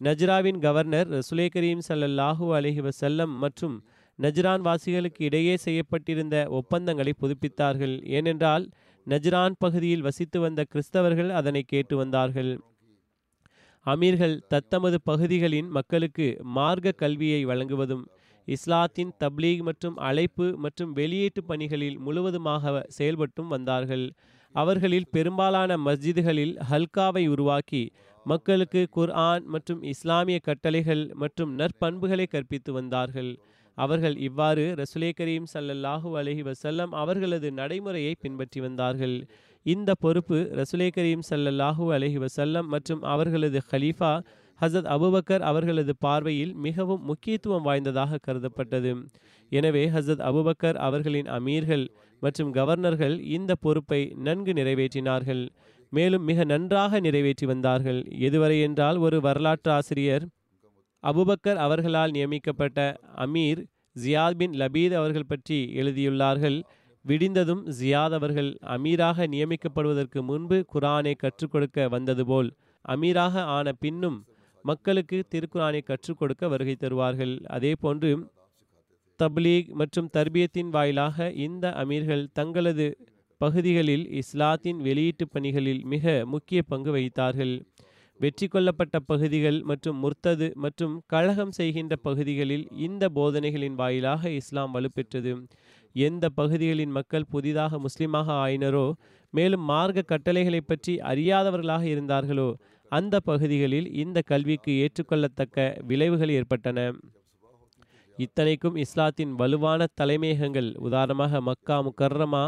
நஜ்ராவின் கவர்னர் ரசுலே கரீம் ஸல்லல்லாஹு அலஹி வசல்லம் மற்றும் நஜ்ரான் வாசிகளுக்கு இடையே செய்யப்பட்டிருந்த ஒப்பந்தங்களை புதுப்பித்தார்கள். ஏனென்றால் நஜ்ரான் பகுதியில் வசித்து வந்த கிறிஸ்தவர்கள் அதனை கேட்டு வந்தார்கள். அமீர்கள் தத்தமது பகுதிகளின் மக்களுக்கு மார்க்க கல்வியை வழங்குவதும் இஸ்லாத்தின் தப்லீக் மற்றும் அழைப்பு மற்றும் வெளியீட்டு பணிகளில் முழுவதுமாக செயல்பட்டும் வந்தார்கள். அவர்களில் பெரும்பாலான மஸ்ஜிதுகளில் ஹல்காவை உருவாக்கி மக்களுக்கு குர்ஆன் மற்றும் இஸ்லாமிய கட்டளைகள் மற்றும் நற்பண்புகளை கற்பித்து வந்தார்கள். அவர்கள் இவ்வாறு ரசுலே கரீம் சல்லல்லாஹு அலஹி வசல்லம் அவர்களது நடைமுறையை பின்பற்றி வந்தார்கள். இந்த பொறுப்பு ரசுலே கரீம் சல்லல்லாஹு அலஹி வசல்லம் மற்றும் அவர்களது ஹலீஃபா ஹசத் அபுபக்கர் அவர்களது பார்வையில் மிகவும் முக்கியத்துவம் வாய்ந்ததாக கருதப்பட்டது. எனவே ஹசத் அபுபக்கர் அவர்களின் அமீர்கள் மற்றும் கவர்னர்கள் இந்த பொறுப்பை நன்கு நிறைவேற்றினார்கள். மேலும் மிக நன்றாக நிறைவேற்றி வந்தார்கள். எதுவரை என்றால் ஒரு வரலாற்று ஆசிரியர் அபுபக்கர் அவர்களால் நியமிக்கப்பட்ட அமீர் ஜியாத் பின் லபீத் அவர்கள் பற்றி எழுதியுள்ளார்கள் விடிந்ததும் ஜியாத் அவர்கள் அமீராக நியமிக்கப்படுவதற்கு முன்பு குரானை கற்றுக் கொடுக்க வந்தது போல் அமீராக ஆன பின்னும் மக்களுக்கு திருக்குரானை கற்றுக் கொடுக்க வருகை தருவார்கள். அதே போன்று தப்லீக் மற்றும் தர்பியத்தின் வாயிலாக இந்த அமீர்கள் தங்களது பகுதிகளில் இஸ்லாத்தின் வெளியீட்டு பணிகளில் மிக முக்கிய பங்கு வகித்தார்கள். வெற்றி கொள்ளப்பட்ட பகுதிகள் மற்றும் முர்த்தது மற்றும் கழகம் செய்கின்ற பகுதிகளில் இந்த போதனைகளின் வாயிலாக இஸ்லாம் வலுப்பெற்றது. எந்த பகுதிகளின் மக்கள் புதிதாக முஸ்லிமாக ஆயினரோ மேலும் மார்க்க கட்டளைகளை பற்றி அறியாதவர்களாக இருந்தார்களோ அந்த பகுதிகளில் இந்த கல்விக்கு ஏற்றுக்கொள்ளத்தக்க விளைவுகள் ஏற்பட்டன. இத்தனைக்கும் இஸ்லாத்தின் வலுவான தலைமையகங்கள் உதாரணமாக மக்கா முக்கர்ரமா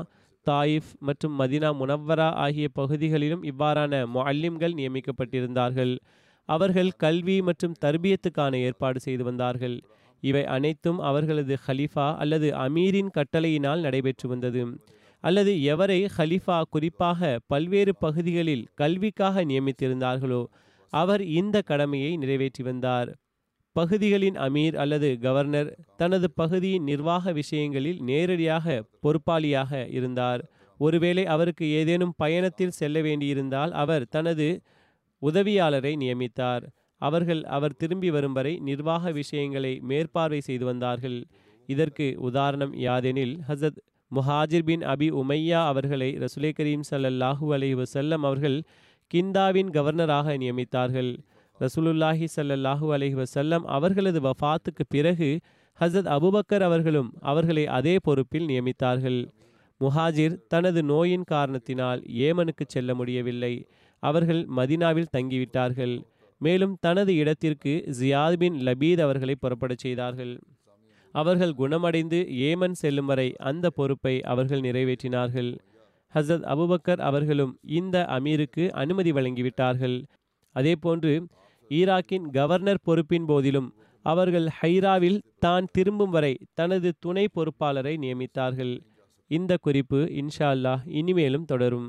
தாயிஃப் மற்றும் மதினா முனவ்வரா ஆகிய பகுதிகளிலும் இவ்வாறான முஅல்லிம்கள் நியமிக்கப்பட்டிருந்தார்கள். அவர்கள் கல்வி மற்றும் தர்பியத்துக்கான ஏற்பாடு செய்து வந்தார்கள். இவை அனைத்தும் அவர்களது ஹலிஃபா அல்லது அமீரின் கட்டளையினால் நடைபெற்று வந்தது. அல்லது எவரை ஹலிஃபா குறிப்பாக பல்வேறு பகுதிகளில் கல்விக்காக நியமித்திருந்தார்களோ அவர் இந்த கடமையை நிறைவேற்றி வந்தார். பகுதிகளின் அமீர் அல்லது கவர்னர் தனது பகுதியின் நிர்வாக விஷயங்களில் நேரடியாக பொறுப்பாளியாக இருந்தார். ஒருவேளை அவருக்கு ஏதேனும் பயணத்தில் செல்ல வேண்டியிருந்தால் அவர் தனது உதவியாளரை நியமித்தார். அவர்கள் அவர் திரும்பி வரும் வரை நிர்வாக விஷயங்களை மேற்பார்வை செய்து வந்தார்கள். இதற்கு உதாரணம் யாதெனில் ஹசத் முஹாஜிர் பின் அபி உமையா அவர்களை ரசுலே கரீம் சல்லல்லாஹூ அலைவு வசல்லம் அவர்கள் கிந்தாவின் கவர்னராக நியமித்தார்கள். ரசூலுல்லாஹி சல்லல்லாஹூ அலைஹி வசல்லம் அவர்களது வஃபாத்துக்கு பிறகு ஹசத் அபுபக்கர் அவர்களும் அவர்களை அதே பொறுப்பில் நியமித்தார்கள். முஹாஜிர் தனது நோயின் காரணத்தினால் ஏமனுக்கு செல்ல முடியவில்லை. அவர்கள் மதினாவில் தங்கிவிட்டார்கள். மேலும் தனது இடத்திற்கு ஜியாத் பின் லபீத் அவர்களை புறப்படச் செய்தார்கள். அவர்கள் குணமடைந்து ஏமன் செல்லும் வரை அந்த பொறுப்பை அவர்கள் நிறைவேற்றினார்கள். ஹசரத் அபுபக்கர் அவர்களும் இந்த அமீருக்கு அனுமதி வழங்கிவிட்டார்கள். அதேபோன்று ஈராக்கின் கவர்னர் பொறுப்பின் போதிலும் அவர்கள் ஹைராவில் தான் திரும்பும் வரை தனது துணை பொறுப்பாளரை நியமித்தார்கள். இந்த குறிப்பு இன்ஷா அல்லாஹ் இனிமேலும் தொடரும்.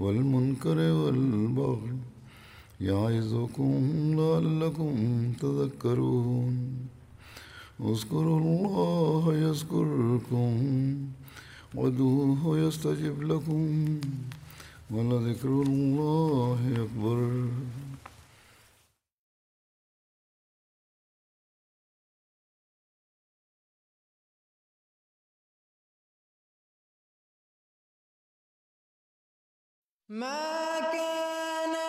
والمنکر والبغی یعظکم لعلکم تذکرون. اذکروا اللہ یذکرکم ودوہ یستجب لکم ولذکر اللہ اکبر. ما كان